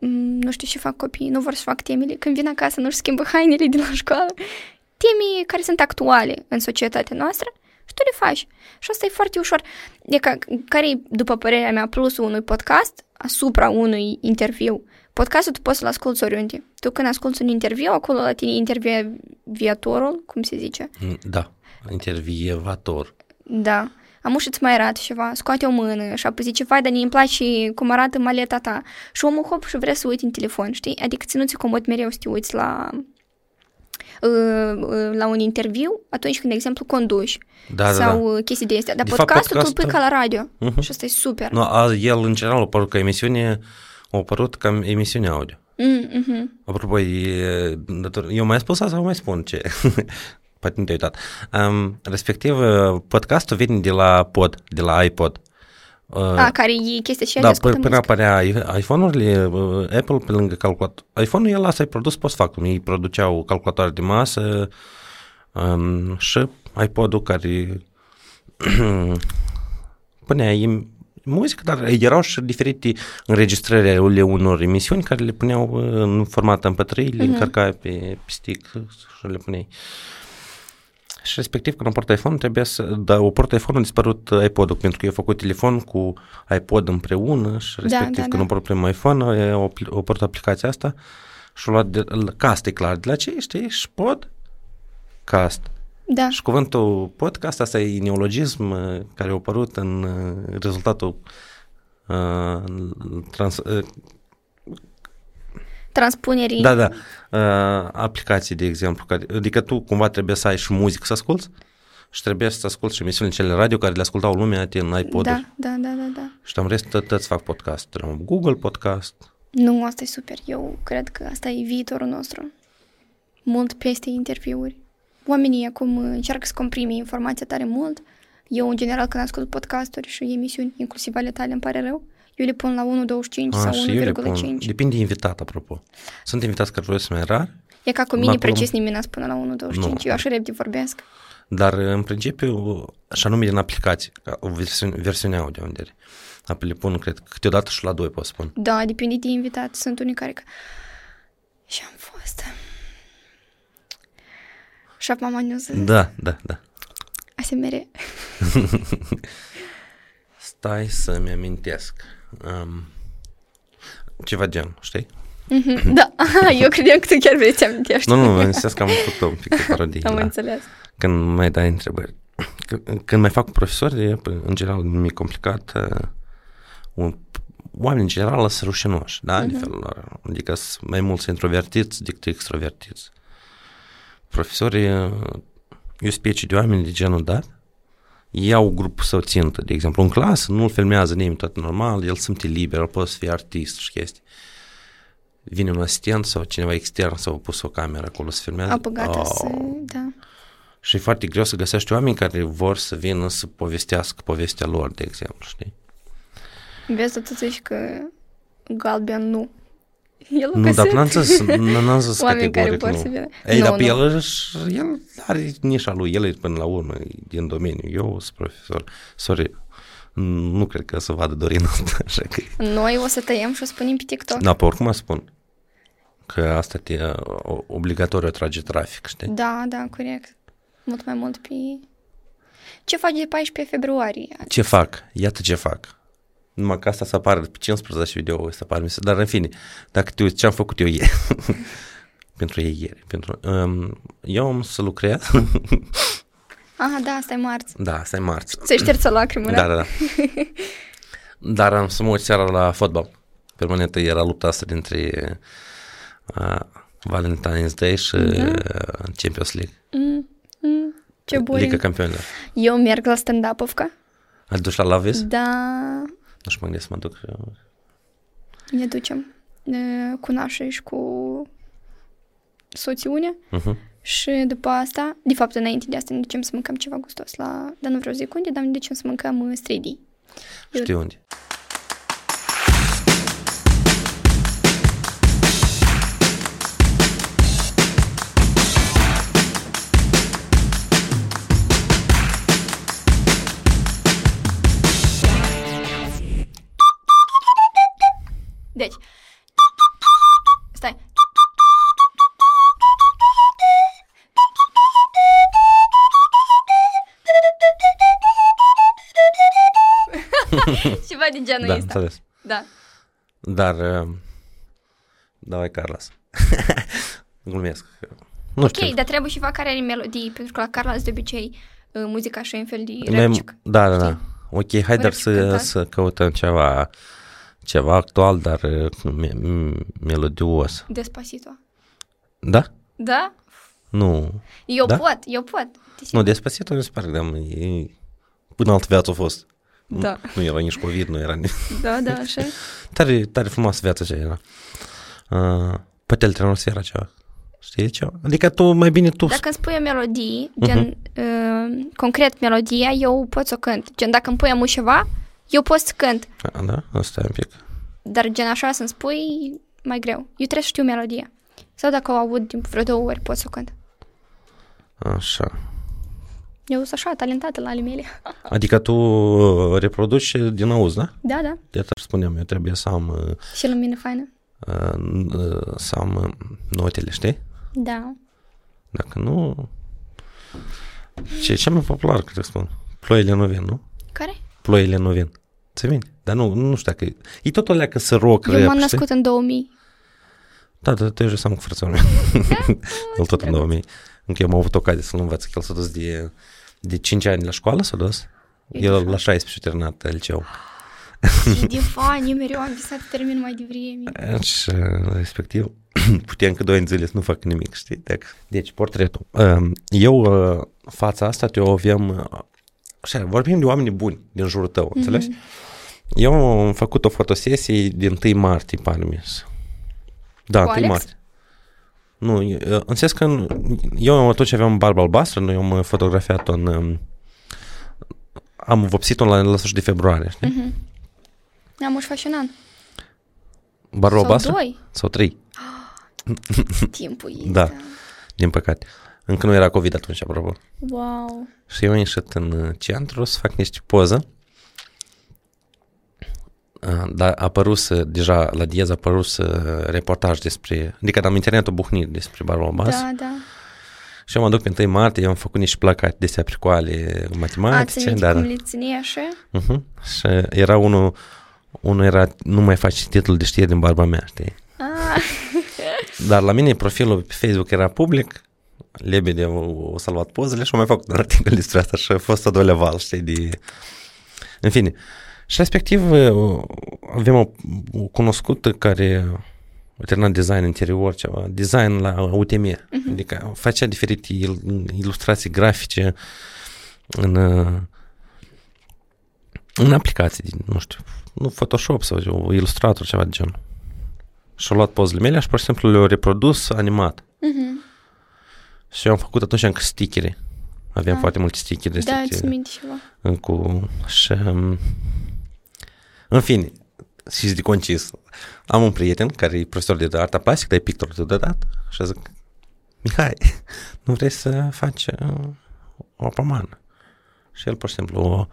nu știu ce fac copiii, nu vor să fac temele, când vin acasă nu-și schimbă hainele de la școală. Teme care sunt actuale în societatea noastră și tu le faci. Și asta e foarte ușor. E ca, care e, după părerea mea, plusul unui podcast asupra unui interviu? Podcastul tu poți să-l asculti oriunde. Tu când asculti un interviu, acolo la tine intervievatorul, cum se zice? Da, intervievator. Da. Am și îți mai arată ceva, scoate o mână și apoi zice, vai, dar îmi place cum arată maleta ta. Și omul hop și vrea să uite în telefon, știi? Adică ți nu-ți comod mereu să te uiți la, uh, uh, la un interviu atunci când, de exemplu, conduci Da, da, sau da. uh, chestii de astea. Dar De fapt, podcastul tu îl podcastul- pui ca la radio Mhm. și asta e super. Nu, a, el în general a apărut ca emisiune, a apărut ca emisiune audio. Mm, mhm. Apropo, e, dator- eu mai spus asta sau mai spun ce? Poate nu te-ai uitat. Um, respectiv, uh, podcastul vine de la pod, de la iPod. Uh, A, care e chestia și da, ascultă p- până muzică. apărea i- iPhone-urile, uh, Apple pe lângă calculator. iPhone-ul el asta ai produs post factum. Ei produceau calculatoare de masă um, și iPod-ul care punea im- muzică, dar erau și diferite înregistrări ale unor emisiuni care le puneau uh, în format MP3, le Mhm. încărcai pe, pe stick și le puneai. Și respectiv când o port iPhone trebuie să, da, o port iPhone a dispărut iPod-ul pentru că eu făcut telefon cu iPod împreună și respectiv da, când da. o port primul iPhone, e, o, o port aplicația asta și o luat de, cast e clar, de la ce știi? Și pod? Cast. Da. Și cuvântul podcast, asta e neologism uh, care a apărut în uh, rezultatul uh, trans, uh, Transpunerii. da, da, uh, aplicații, de exemplu, care, adică tu cumva trebuie să ai și muzică să asculți și trebuie să asculti și emisiunile cele radio care le ascultau lumea în iPod-uri. da, da, da, da, da. Și am rest tot, toți fac podcast. Google Podcast. Nu, asta e super. Eu cred că asta e viitorul nostru. Mult peste interviuri. Oamenii acum încearcă să comprime informația tare mult. Eu, în general, când ascult podcasturi și emisiuni, inclusiv ale tale, îmi pare rău, eu le pun la 1,25 A, sau și eu le pun. 1,5. Depinde de invitat, apropo. Sunt invitați care vreau să mai rar, E ca cu Mă mine apucăm- precis nimeni n-a spune la 1,25. Nu. Eu așa repede vorbesc. dar în principiu, și anume din aplicații, ca o versiune, versiune audio unde are. Apoi le pun, cred, câteodată și la doi pot spun. Da, depinde de invitat. Sunt unii care că... Și am fost. Și acum mama news. Da, da, da. ASMR. Stai să-mi amintesc. Um, ceva gen, știi? Mhm, da, eu credeam că tu chiar vrei să amintești. Nu, nu, mă amintesc că am făcut un pic de parodie. Am da. înțeles. când mai dai întrebări. C- Când mai fac cu profesori, e, în general nu mi-e complicat. uh, un- Oamenii, în general, sunt rușinoși, da, în felul lor. Adică sunt mai mulți introvertiți decât extrovertiți. Profesorii, uh, eu specie de oameni de genul dat, iau grupul său țintă, de exemplu, în clasă, nu-l filmează nimeni tot normal, el simte liber, el poate să fie artist și chestii. Vine un asistent sau cineva extern sau a pus o cameră acolo să filmează. Apă gata să... Oh. Da. Și e foarte greu să găsești oameni care vor să vină să povestească povestea lor, de exemplu, știi? Vezi, tu zici că galben nu. El Nu, dar n-am zis, n- n-am zis Oameni care categoric, vor nu. să vină. Ei, Nu, dar pe nu. el, își- el are nișa lui, el e până la urmă e din domeniu. Eu sunt profesor, sorry, nu cred că să vadă Dorin asta, așa că... Noi o să tăiem și o spunem pe TikTok. Da, pe oricum spun că asta te o- obligatoriu atrage trafic, știi? Da, da, corect. Mult mai mult pe... Ce faci de 14 februarie? Ce fac? Iată ce fac. Numai că asta să apară pe 15 video, să apară, dar în fine, dacă te uiți ce am făcut eu ieri, pentru ei ieri, pentru, um, eu am să lucrez, Aha, da, asta e marți. da, asta e marți, Ți-ai șters o lacrimă, da, da, da, dar am să mă uit seara la fotbal, permanentă era lupta asta dintre uh, Valentine's Day și uh, Champions League, Mm, mm, ce Liga boring. Campionilor. Eu merg la stand-up-ovca. Ai dus la Lavis? Da, Nu știu, mă gândesc să mă duc. eu. ne ducem e, cu nașii și cu soțiunea. Uh-huh. Și după asta, de fapt, înainte de asta, ne ducem să mâncăm ceva gustos la... Dar nu vreau să zic unde, dar ne ducem să mâncăm uh, stridi. Eu- Știi unde? genul da, ăsta. Înțeles. Da, Dar, uh, da, dai Carlos. Glumesc. Nu ok, știu. dar trebuie și vacare melodii, pentru că la Carlos de obicei uh, muzica așa e în fel de Noi, repcic, Da, da, da. Ok, hai dar să, să căutăm ceva ceva actual, dar uh, melodios. Despacito. Da? Da? Nu. Eu da? pot, eu pot. Nu, Despacito nu se pare că da, e... până altă viață a fost. Da. Nu era nici COVID, nu era nici... Da, da, așa e. Tare, tare frumoasă viața ce era. Uh, poate el trenul era ceva. Știi ceva? Adică tu, mai bine tu... Dacă îmi spui o melodie, gen, uh, concret melodia, eu pot să o cânt. Gen, dacă îmi pui amu ceva, eu pot să cânt. A, da? Asta e un pic. Dar gen așa să-mi spui, mai greu. Eu trebuie să știu melodia. Sau dacă o aud din vreo două ori, pot să o cânt. Așa. Eu sunt așa, talentată la ale mele. Adică tu uh, reproduci din auz, da? Da, da. De asta spuneam, eu trebuie să am, uh, Și lumină faină. uh, să am uh, notele, știi? Da. Dacă nu... Ce e cel mai popular, cred că spun. Ploile nu vin, nu? Care? Ploile nu vin. Ți vin? Dar nu, nu știu dacă... E tot alea că să rock Eu rap, m-am știi? născut în 2000. Da, da, te jos am cu frățul meu. El tot în 2000. Încă eu am avut ocazie să-l învăț, că el s-a dus de, de 5 ani la școală, s-a dus. E El de la 16 a terminat liceu. Și de fani, eu mereu am visat să termin mai devreme. Și respectiv puteam că doi ani zile să nu fac nimic, știi? Deci, deci portretul. Um, Eu, uh, fața asta, te o avem... uh, Așa, vorbim de oameni buni din jurul tău, înțelegi? Eu am făcut o fotosesie din 1 martie, pare mi Da, Cu 1 Alex? martie. Nu, e- în sens că în- eu atunci aveam barbă albastră, noi am fotografiat-o în... um, Am vopsit-o la, la sfârșit de februarie, știi? Mhm. Am și faci un an. Barbă Sau albastră? doi. Sau trei, Timpul este. Da. din păcate. Încă nu era COVID atunci, apropo. Wow. Și eu am ieșit în uh, centru să fac niște poză. Uh, Dar a apărut deja la Diez a apărut uh, reportaj despre, adică am internetul buhnit despre Barba Albastră Da, da. și eu mă duc pe 1 martie, eu am făcut niște placate de astea pricoale Ați matematice, aminte dar, cum le ține așa? uh-huh, și era unul, unul era, nu mai faci titlul de știri din barba mea, știi? Ah, Dar la mine profilul pe Facebook era public, Lebede o, o salvat pozele și am mai făcut un articol despre asta și a fost a doilea val, știi, de... În fine. Și respectiv uh, avem o, o cunoscută care a terminat design interior, ceva, design la UTM, uh-huh. adică facea diferite il- ilustrații grafice în, uh, în aplicații, din, nu știu, nu Photoshop sau Illustrator, ceva de genul. Și-au luat pozele mele și pur și simplu le-au reprodus animat. mhm. Și eu am făcut atunci încă stickere. Aveam Ah. foarte multe stickere de Da, astea ți minte ceva. cu- cu... Și, um, în fine, și de concis, am un prieten care e profesor de arta plastică, dar e pictor de dat și zic, Mihai, nu vrei să faci uh, o pomană? Și el, pur și simplu, o,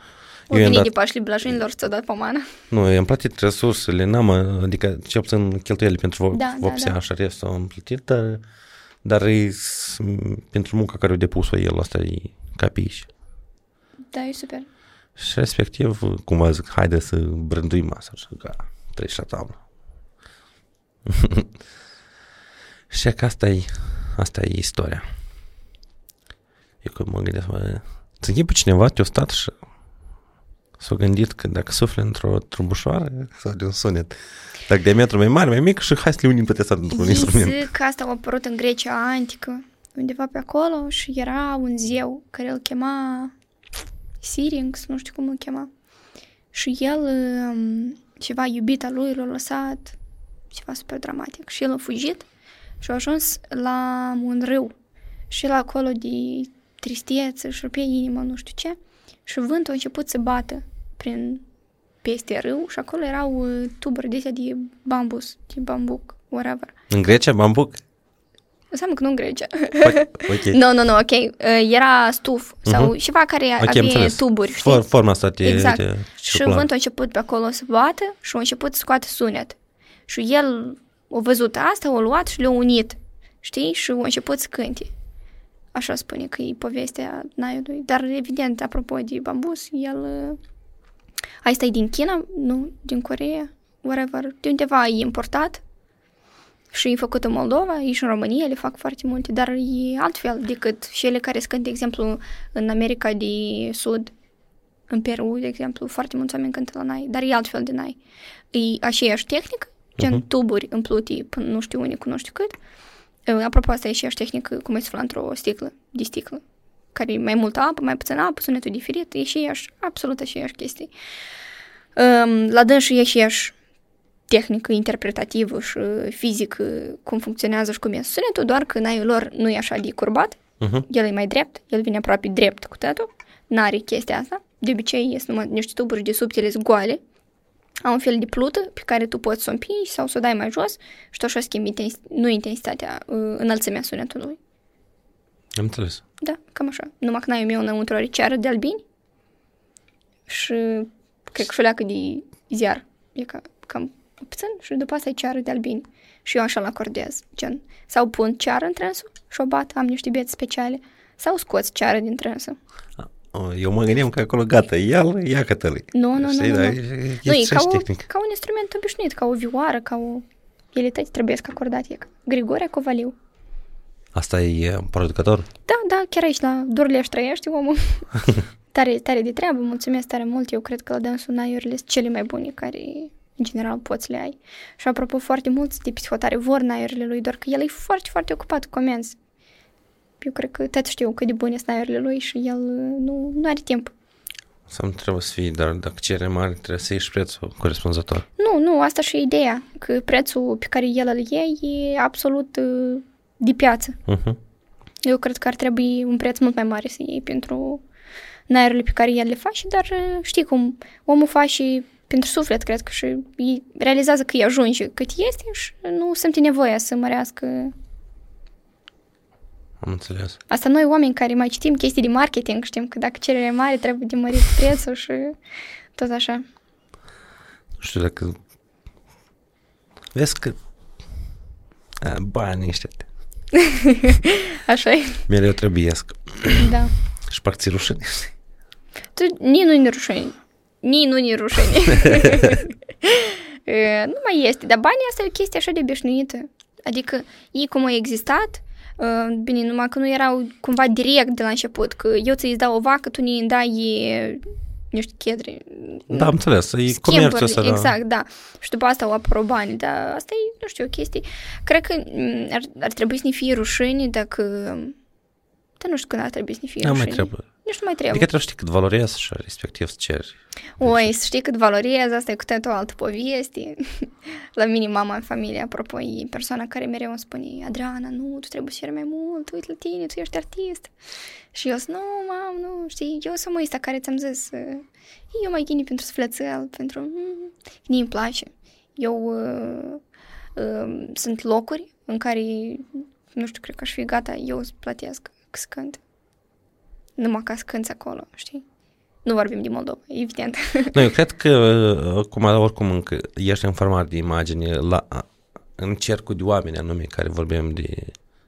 O eu i-am venit dat, de Pașli Blajinilor să dat pomană. nu, i-am plătit resursele, n-am, uh, adică cel puțin cheltuielile pentru vo- Da, da, vopsea da. și restul am plătit, dar, dar e, s- pentru munca care a depus-o el, asta e capiși. Da, e super. Și respectiv, cumva zic, haide să brânduim masa și ca treci la tablă. și că asta e, asta e istoria. Eu că mă gândesc, mă, ți pe cineva te-a stat și s-a gândit că dacă sufle într-o trumbușoară sau de un sunet, dacă diametrul mai mare, mai mic și hai să le unim pe asta într-un Ei instrument. zic că asta a apărut în Grecia antică, undeva pe acolo și era un zeu care îl chema Syrinx, nu știu cum îl chema. Și el, um, ceva iubita lui, l-a lăsat, ceva super dramatic. Și el a fugit și a ajuns la un râu. Și el acolo de tristețe și pe inimă, nu știu ce. Și vântul a început să bată prin peste râu și acolo erau uh, tuburi de astea de bambus, de bambuc, whatever. În Grecia, bambuc? Înseamnă că nu în Grecia. Poate- Ok. Nu, nu, nu, ok. Uh, Era stuf sau Mhm. ceva care Ok, am avea înțeles. tuburi, știi? For, forma asta de, Exact. de și ciocolat. vântul a început pe acolo să bată și a început să scoate sunet. Și el a văzut asta, a luat și le-a unit, știi? Și a început să cânte. Așa spune că e povestea Naiului. Dar, evident, apropo de bambus, el... uh, Asta e din China, nu din Coreea, whatever. De undeva e importat și e făcut în Moldova, e și în România, le fac foarte multe, dar e altfel decât cele care sunt, de exemplu, în America de Sud, în Peru, de exemplu, foarte mulți oameni cântă la nai, dar e altfel de nai. E aceeași tehnică, gen Mhm. tuburi împlute până nu știu unde cu nu știu cât. Uh, Apropo, asta e aceeași tehnică cum e sufla într-o sticlă, de sticlă, care e mai multă apă, mai puțin apă, sunetul diferit, e aceeași, absolut aceeași chestie. Um, la dâns și e aceeași tehnică interpretativă și fizică cum funcționează și cum e sunetul, doar că naiul lor nu e așa de curbat, Mhm. el e mai drept, el vine aproape drept cu tătul, n-are chestia asta, de obicei sunt numai niște tuburi de subtile goale, au un fel de plută pe care tu poți să o împingi sau să o dai mai jos și tu așa schimbi intens- nu intensitatea, uh, înălțimea sunetului. Am înțeles. Da, cam așa. Numai că naiul meu înăuntru are ceară de albini și cred că și o leacă de ziar. E ca, cam puțin și după asta e ceară de albini. Și eu așa la acordez, gen. Sau pun ceară în trânsul și o bat, am niște beți speciale. Sau scoți ceară din trânsă. Eu mă gândeam că acolo gata, ia ia cătălui. Nu, nu, Știi, nu, nu. da, nu. e, Nu, e e ca, o, tehnic. ca un instrument obișnuit, ca o vioară, ca o... Ele tăi trebuie să acordate. E ca Grigore Covaliu. Asta e uh, producător? Da, da, chiar aici la Dorleș trăiește omul. tare, tare de treabă, mulțumesc tare mult. Eu cred că la dânsul naiurile sunt cele mai bune care în general poți să le ai. Și apropo, foarte mulți de psihotare vor naiurile lui, doar că el e foarte, foarte ocupat cu comenzi. Eu cred că tot știu cât de bune sunt naiurile lui și el uh, nu, nu are timp. Sau nu trebuie să fie, dar dacă cere mare, trebuie să ieși prețul corespunzător. Nu, nu, asta și e ideea, că prețul pe care el îl ia e absolut uh, de piață. Uh-huh. Eu cred că ar trebui un preț mult mai mare să iei pentru naiurile pe care el le face, dar uh, știi cum, omul face și pentru suflet, cred că și îi realizează că îi ajunge cât este și nu simte nevoia să mărească. Am înțeles. Asta noi oameni care mai citim chestii de marketing, știm că dacă cererea e mare trebuie de mărit prețul și tot așa. Nu știu dacă... Vezi că... A, banii ăștia Așa e, mereu trebuiesc. da. Și parți rușine. Tu, nici nu ne rușine. Nici nu ne rușine. E, nu mai este, dar banii asta e o chestie așa de obișnuită. Adică ei cum au existat, uh, bine, numai că nu erau cumva direct de la început, că eu ți-i dau o vacă, tu ne dai nu știu, chedri. Da, am înțeles. E Schimburi, comerțul ăsta, da. exact, da. Și după asta au apărut banii, dar asta e, nu știu, o chestie. Cred că m, ar, ar trebui să ne fie rușine dacă... Dar nu știu când ar trebui să ne fie Nu mai rușine. trebuie. Nici nu mai trebuie. Adică trebuie să știi cât valorezi și respectiv să ceri. Oi, să știi cât valorez, asta e cu toată o altă poveste. La mine, mama în familie, apropo, e persoana care mereu îmi spune Adriana, nu, tu trebuie să ceri mai mult, uite la tine, tu ești artist. Și eu zic, nu, mam, nu, știi, eu sunt ăsta care ți-am zis, uh, eu mai ghini pentru sufletel, pentru... Mm, mie îmi place. Eu uh, uh, sunt locuri în care, nu știu, cred că aș fi gata, eu să plătesc să cânt. Numai ca să cânți acolo, știi? Nu vorbim de Moldova, evident. Nu, eu cred că, cum, oricum, încă ești în format de imagine la, în cercul de oameni anume care vorbim de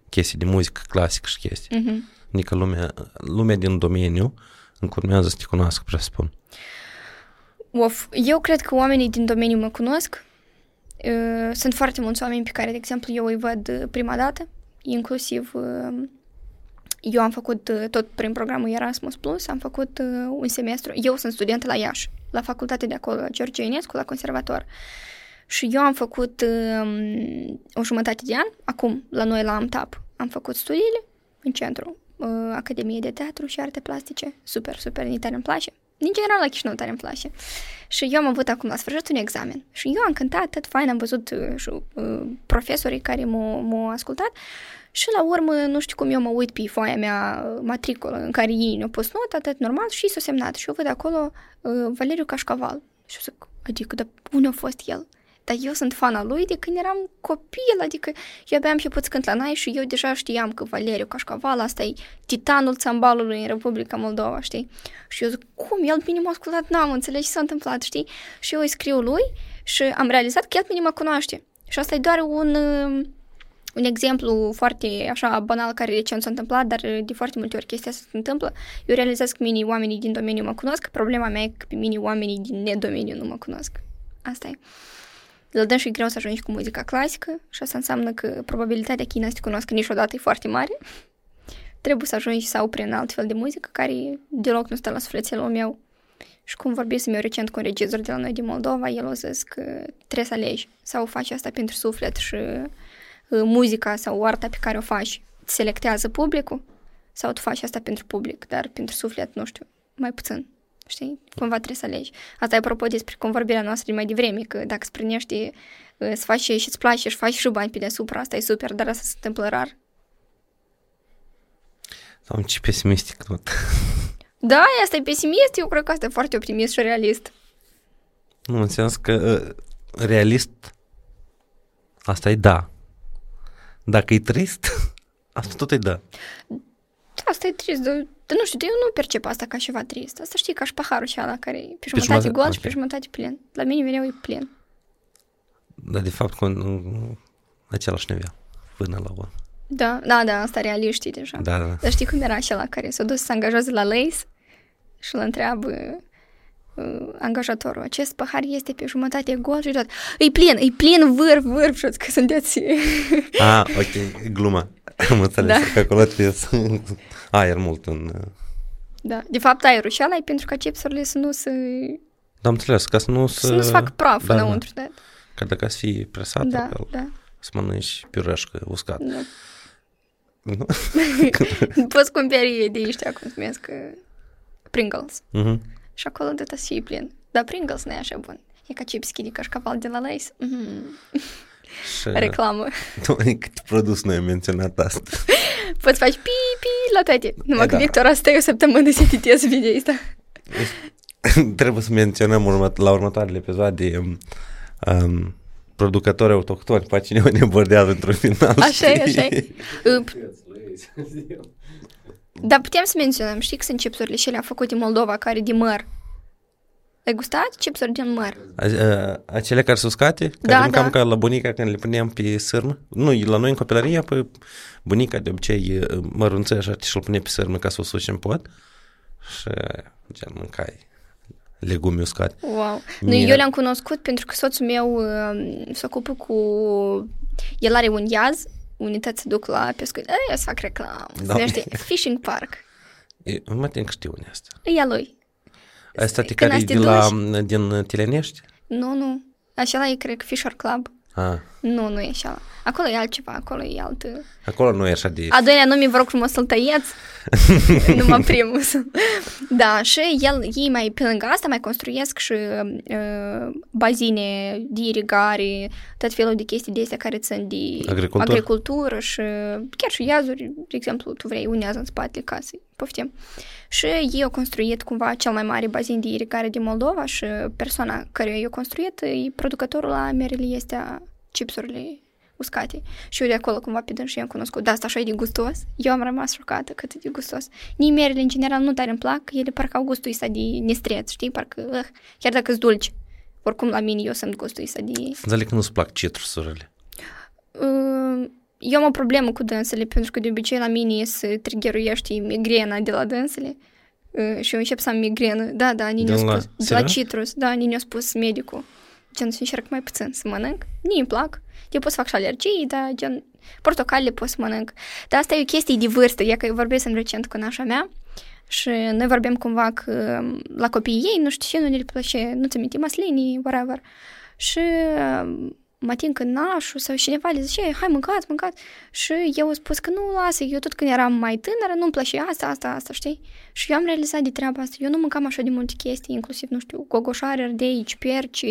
chestii de muzică clasică și chestii. Mhm. Adică lumea, lumea din domeniu încă urmează să te cunoască, presupun. Of, eu cred că oamenii din domeniu mă cunosc. Uh, Sunt foarte mulți oameni pe care, de exemplu, eu îi văd uh, prima dată, inclusiv uh, eu am făcut uh, tot prin programul Erasmus Plus, am făcut uh, un semestru, eu sunt studentă la Iași, la facultate de acolo, la George Enescu, la conservator. Și eu am făcut um, o jumătate de an, acum, la noi la AMTAP, am făcut studiile în centru, uh, Academie de Teatru și Arte Plastice. Super, super, ni tare îmi place. În general, la Chișinău tare îmi place. Și eu am avut acum la sfârșit un examen. Și eu am cântat, tot fain, am văzut uh, și uh, profesorii care m-au, m-au ascultat. Și la urmă, nu știu cum eu mă uit pe foaia mea uh, matricolă în care ei ne-au pus nota, tot normal, și s-a semnat. Și eu văd acolo uh, Valeriu Cașcaval. Și eu zic, adică, dar unde a fost el? Dar eu sunt fana lui de când eram copil, adică eu abia am început să cânt la nai și eu deja știam că Valeriu Cașcaval, asta e titanul țambalului în Republica Moldova, știi? Și eu zic, cum? El bine m-a ascultat, n-am înțeles ce s-a întâmplat, știi? Și eu îi scriu lui și am realizat că el bine mă cunoaște. Și asta e doar un, uh, un exemplu foarte așa banal care recent s-a întâmplat, dar de foarte multe ori chestia asta se întâmplă. Eu realizez că mine oamenii din domeniu mă cunosc, problema mea e că pe mine oamenii din nedomeniu nu mă cunosc. Asta e. La dâns e greu să ajungi cu muzica clasică și asta înseamnă că probabilitatea că ei nu se cunosc niciodată e foarte mare. Trebuie să ajungi sau prin alt fel de muzică care deloc nu stă la sufletelul meu. Și cum vorbisem eu recent cu un regizor de la noi din Moldova, el a zis că trebuie să alegi sau faci asta pentru suflet și uh, muzica sau arta pe care o faci selectează publicul sau tu faci asta pentru public, dar pentru suflet, nu știu, mai puțin. Știi? Cumva trebuie să alegi. Asta e apropo despre convorbirea noastră de mai devreme, că dacă îți prinești să faci și îți place și faci și bani pe deasupra, asta e super, dar asta se întâmplă rar. Am ce pesimistic tot. Da, asta e pesimist, eu cred că asta e foarte optimist și realist. Nu, în sens că uh, realist asta e da. Dacă e trist, asta tot e da. Da, asta e trist, dar, dar nu știu, eu nu percep asta ca ceva trist. Asta știi, ca și paharul și ala care e pe jumătate jumătate, gol ok. și pe jumătate plin. La mine mereu e plin. Dar de fapt cu în- în același nivel, până la urmă. Da, da, da, asta realiștii deja. Da, da. Dar știi cum era acela care s-a dus să se angajeze la Lace și îl întreabă uh, angajatorul, acest pahar este pe jumătate gol și tot, e plin, e plin vârf, vârf și că sunteți... Ah, ok, gluma. Am înțeles Da. că acolo trebuie să... aer mult în... da, de fapt aerul și ăla e pentru ca chipsurile să nu se, Da, am înțeles, ca să nu să... să nu se facă praf da, înăuntru. Da, Că dacă să fie presat, da, da. da. să mănânci piureșcă uscat. da. Nu? Poți cumperi de ăștia, cum se numesc, uh, Pringles. Mhm. Și acolo de să fie plin. Dar Pringles nu e așa bun. E ca chips de cașcaval de la Lace. Mm. Și... Reclamă. Doamne, cât produs noi am menționat asta. Poți faci pi, pi la toate. Numai E, că da. Victor asta e o săptămână să editez video ăsta. Trebuie să menționăm urmă, la următoarele episoade um, um, producători autohtoni, pe cineva ne bordează într-un final. Așa e, știi? așa e. Uh, Dar putem să menționăm, știi că sunt chipsurile și alea făcute în Moldova, care de măr. Ai gustat chipsuri din măr? A- a- Acele care sunt uscate, care Da, mâncam da. ca la bunica când le puneam pe sârmă. Nu, la noi în copilărie, pe bunica de obicei mărunță așa și îl pune pe sârmă ca să o suci în pot. Și gen mâncai legume uscate. Wow. Nu, Mie- eu le-am cunoscut pentru că soțul meu uh, se ocupă cu... El are un iaz, unități se duc la pescuit. Ei, să fac reclamă. Se Da. numește Fishing Park. E, mă tem că știu unde asta. E a lui. Asta te Când care e ați te de la, duci- din Tilenești? Nu, nu. Așa e, cred că Fisher Club. Ah, Nu, nu e așa. Acolo e altceva, acolo e alt... acolo nu e așa de... A doilea nume, vă rog frumos să-l tăieți. Numai primul. da, și el, ei mai, pe lângă asta, mai construiesc și uh, bazine de irigare, tot felul de chestii de astea care țin de Agricultură. agricultură și chiar și iazuri, de exemplu, tu vrei un iaz în spatele casei, poftim. Și ei au construit cumva cel mai mare bazin de irigare din Moldova și persoana care i-a construit, e producătorul la merele este a chipsurile uscate. Și eu de acolo cumva pe dânsul i-am cunoscut. Da, asta așa e de gustos. Eu am rămas șocată cât e de gustos. Nici merele, în general, nu tare îmi plac. Ele parcă au gustul ăsta de nestreț, știi? Parcă, uh, chiar dacă sunt dulci. Oricum, la mine, eu sunt gustul ăsta de... Înțeleg că nu-ți plac citrusurile. Uh, eu am o problemă cu dânsele, pentru că de obicei la mine se triggeruiește migrena de la dânsele. Uh, și eu încep să am migrenă. Da, da, Nini a De la- spus. De la serios? citrus, da, Nini a spus medicul. Gen, să încerc mai puțin să mănânc. Nici îmi plac. Eu pot să fac și alergii, dar gen, portocalele pot să mănânc. Dar asta e o chestie de vârstă. E că eu vorbesc în recent cu nașa mea și noi vorbim cumva că la copiii ei, nu știu ce, nu le place, nu ți minte, maslinii, whatever. Și uh, mă ating în nașul sau cineva le zice, hai mâncați, mâncați. Și eu am spus că nu, lasă, eu tot când eram mai tânără nu-mi plăcea asta, asta, asta, știi? Și eu am realizat de treaba asta. Eu nu mâncam așa de multe chestii, inclusiv, nu știu, gogoșare, ardei, ciuperci,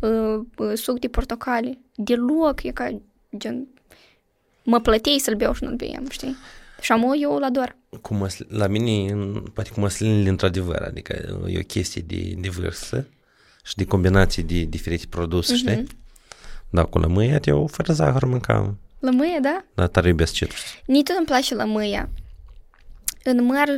uh, uh, suc de portocale. Deloc, e ca, gen, mă plătei să-l beau și nu-l beam, știi? Și am eu îl ador. Cu măsl- la mine, în- poate cu măslinile, într-adevăr, adică e o chestie de, de vârstă și de combinații de diferite produse, Mhm. știi? Da, cu lămâia, eu fără zahăr mâncam, Lămâie, da? dar tare iubesc citrus. Nici tot îmi place lămâia. În măr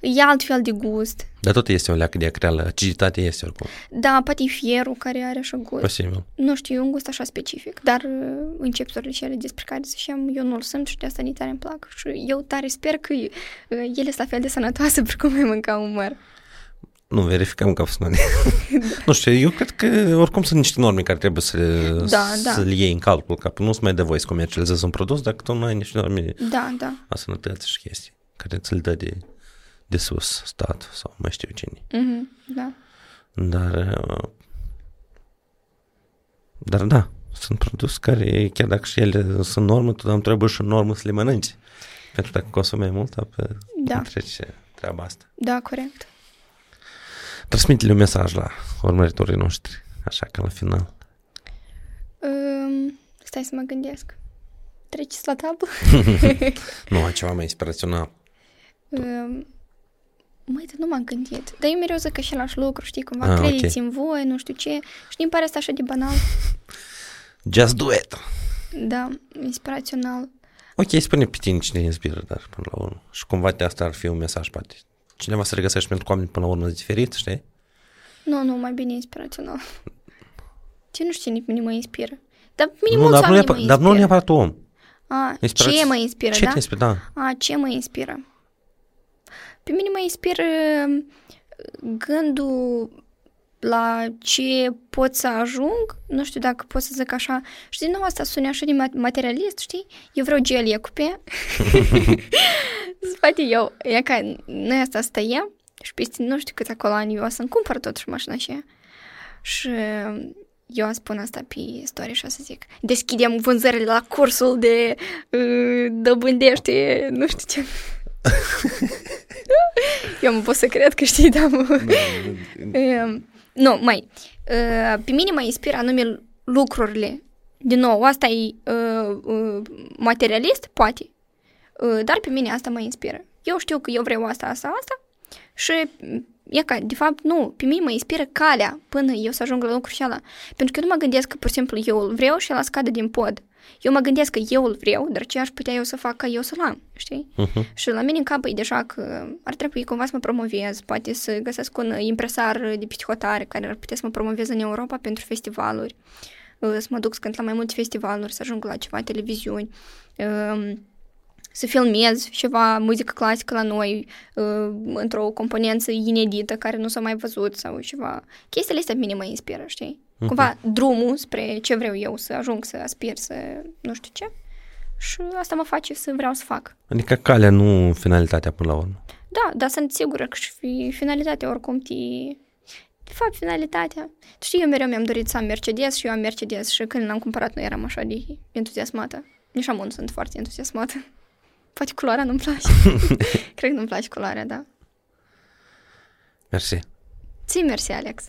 e altfel de gust. Dar tot este o leacă de acreală, aciditatea este oricum, Da, poate e fierul care are așa gust. posibil. Nu știu, e un gust așa specific, dar uh, începturile și ele despre care ziceam, eu nu-l simt și de asta nici tare îmi plac. Și eu tare sper că uh, ele sunt la fel de sănătoase precum mai mânca un măr. Nu, verificăm că sunt Nu știu, eu cred că oricum sunt niște norme care trebuie să, Da, da. să le iei în calcul, ca nu să mai dă voie să comercializezi un produs dacă tu nu ai niște norme Da, da. a sănătății și chestii care ți-l dă de, de sus stat sau mai știu cine. Mm-hmm, da. Dar, uh, dar da, sunt produse care, chiar dacă și ele sunt normă, tu trebuie și normă să le mănânci. Pentru că dacă consumi mai mult, apă Da. trece treaba asta. Da, corect. Transmite-le un mesaj la urmăritorii noștri, așa că la final. Um, stai să mă gândesc. Treceți la tablă? Nu, ai ceva mai inspirațional. um, Măi, dar nu m-am gândit. Dar eu mereu zic același lucru, știi, cumva, Ah, ah, ok. credeți în voi, nu știu ce. Și mi pare asta așa de banal. Just do it! Da, inspirațional. Ok, spune pe tine cine inspiră, dar până la urmă. Și cumva de asta ar fi un mesaj, poate. Cineva să regăsești pentru că oamenii până la urmă sunt diferiți, știi? Nu, nu, mai bine inspirațional. Ce nu știu cine pe mine mă inspiră. Dar mine Nu, mulți dar, nu oameni mă neapărat, dar nu inspiră. neapărat om. A, Inspirați- ce mă inspiră, Ce da? te inspiră? Da. A, ce mă inspiră? Pe mine mă inspiră uh, gândul la ce pot să ajung, nu știu dacă pot să zic așa, și din nou asta sună așa de ma- materialist, știi? Eu vreau gelie cupe. Spate eu, e ca noi asta stăiem și peste nu știu câți acolo ani eu o să-mi cumpăr totuși mașina și și eu o spun asta pe story și o să zic deschidem vânzările la cursul de uh, dobândește, nu știu ce. eu mă pot să cred că știi, da, mă. Uh, nu, mai, uh, pe mine mă inspiră anume lucrurile. Din nou, asta e uh, uh, materialist, poate, uh, dar pe mine asta mă inspiră. Eu știu că eu vreau asta, asta, asta și e ca, de fapt, nu, pe mine mă inspiră calea până eu să ajung la lucrul ăla. Pentru că eu nu mă gândesc că, pur și simplu, eu îl vreau și el scade din pod. Eu mă gândesc că eu îl vreau, dar ce aș putea eu să fac ca eu să-l am, știi? Uh-huh. Și la mine în cap e deja că ar trebui cumva să mă promovez, poate să găsesc un impresar de pe hotare care ar putea să mă promoveze în Europa pentru festivaluri, uh, să mă duc să cânt la mai multe festivaluri, să ajung la ceva televiziuni, um, să filmez ceva muzică clasică la noi uh, într-o componență inedită care nu s-a mai văzut sau ceva. Chestiile astea pe mine mă inspiră, știi? Cumva drumul spre ce vreau eu să ajung, să aspir, să nu știu ce. Și asta mă face să vreau să fac. Adică calea, nu finalitatea până la urmă. Da, dar sunt sigură că și fi- finalitatea oricum te... De fapt, finalitatea... Tu știi, eu mereu mi-am dorit să am Mercedes și eu am Mercedes și când l-am cumpărat nu eram așa de entuziasmată. Nici am sunt foarte entuziasmată. Poate culoarea nu-mi place. Cred că nu-mi place culoarea, da. Mersi. Ții mersi, Alex.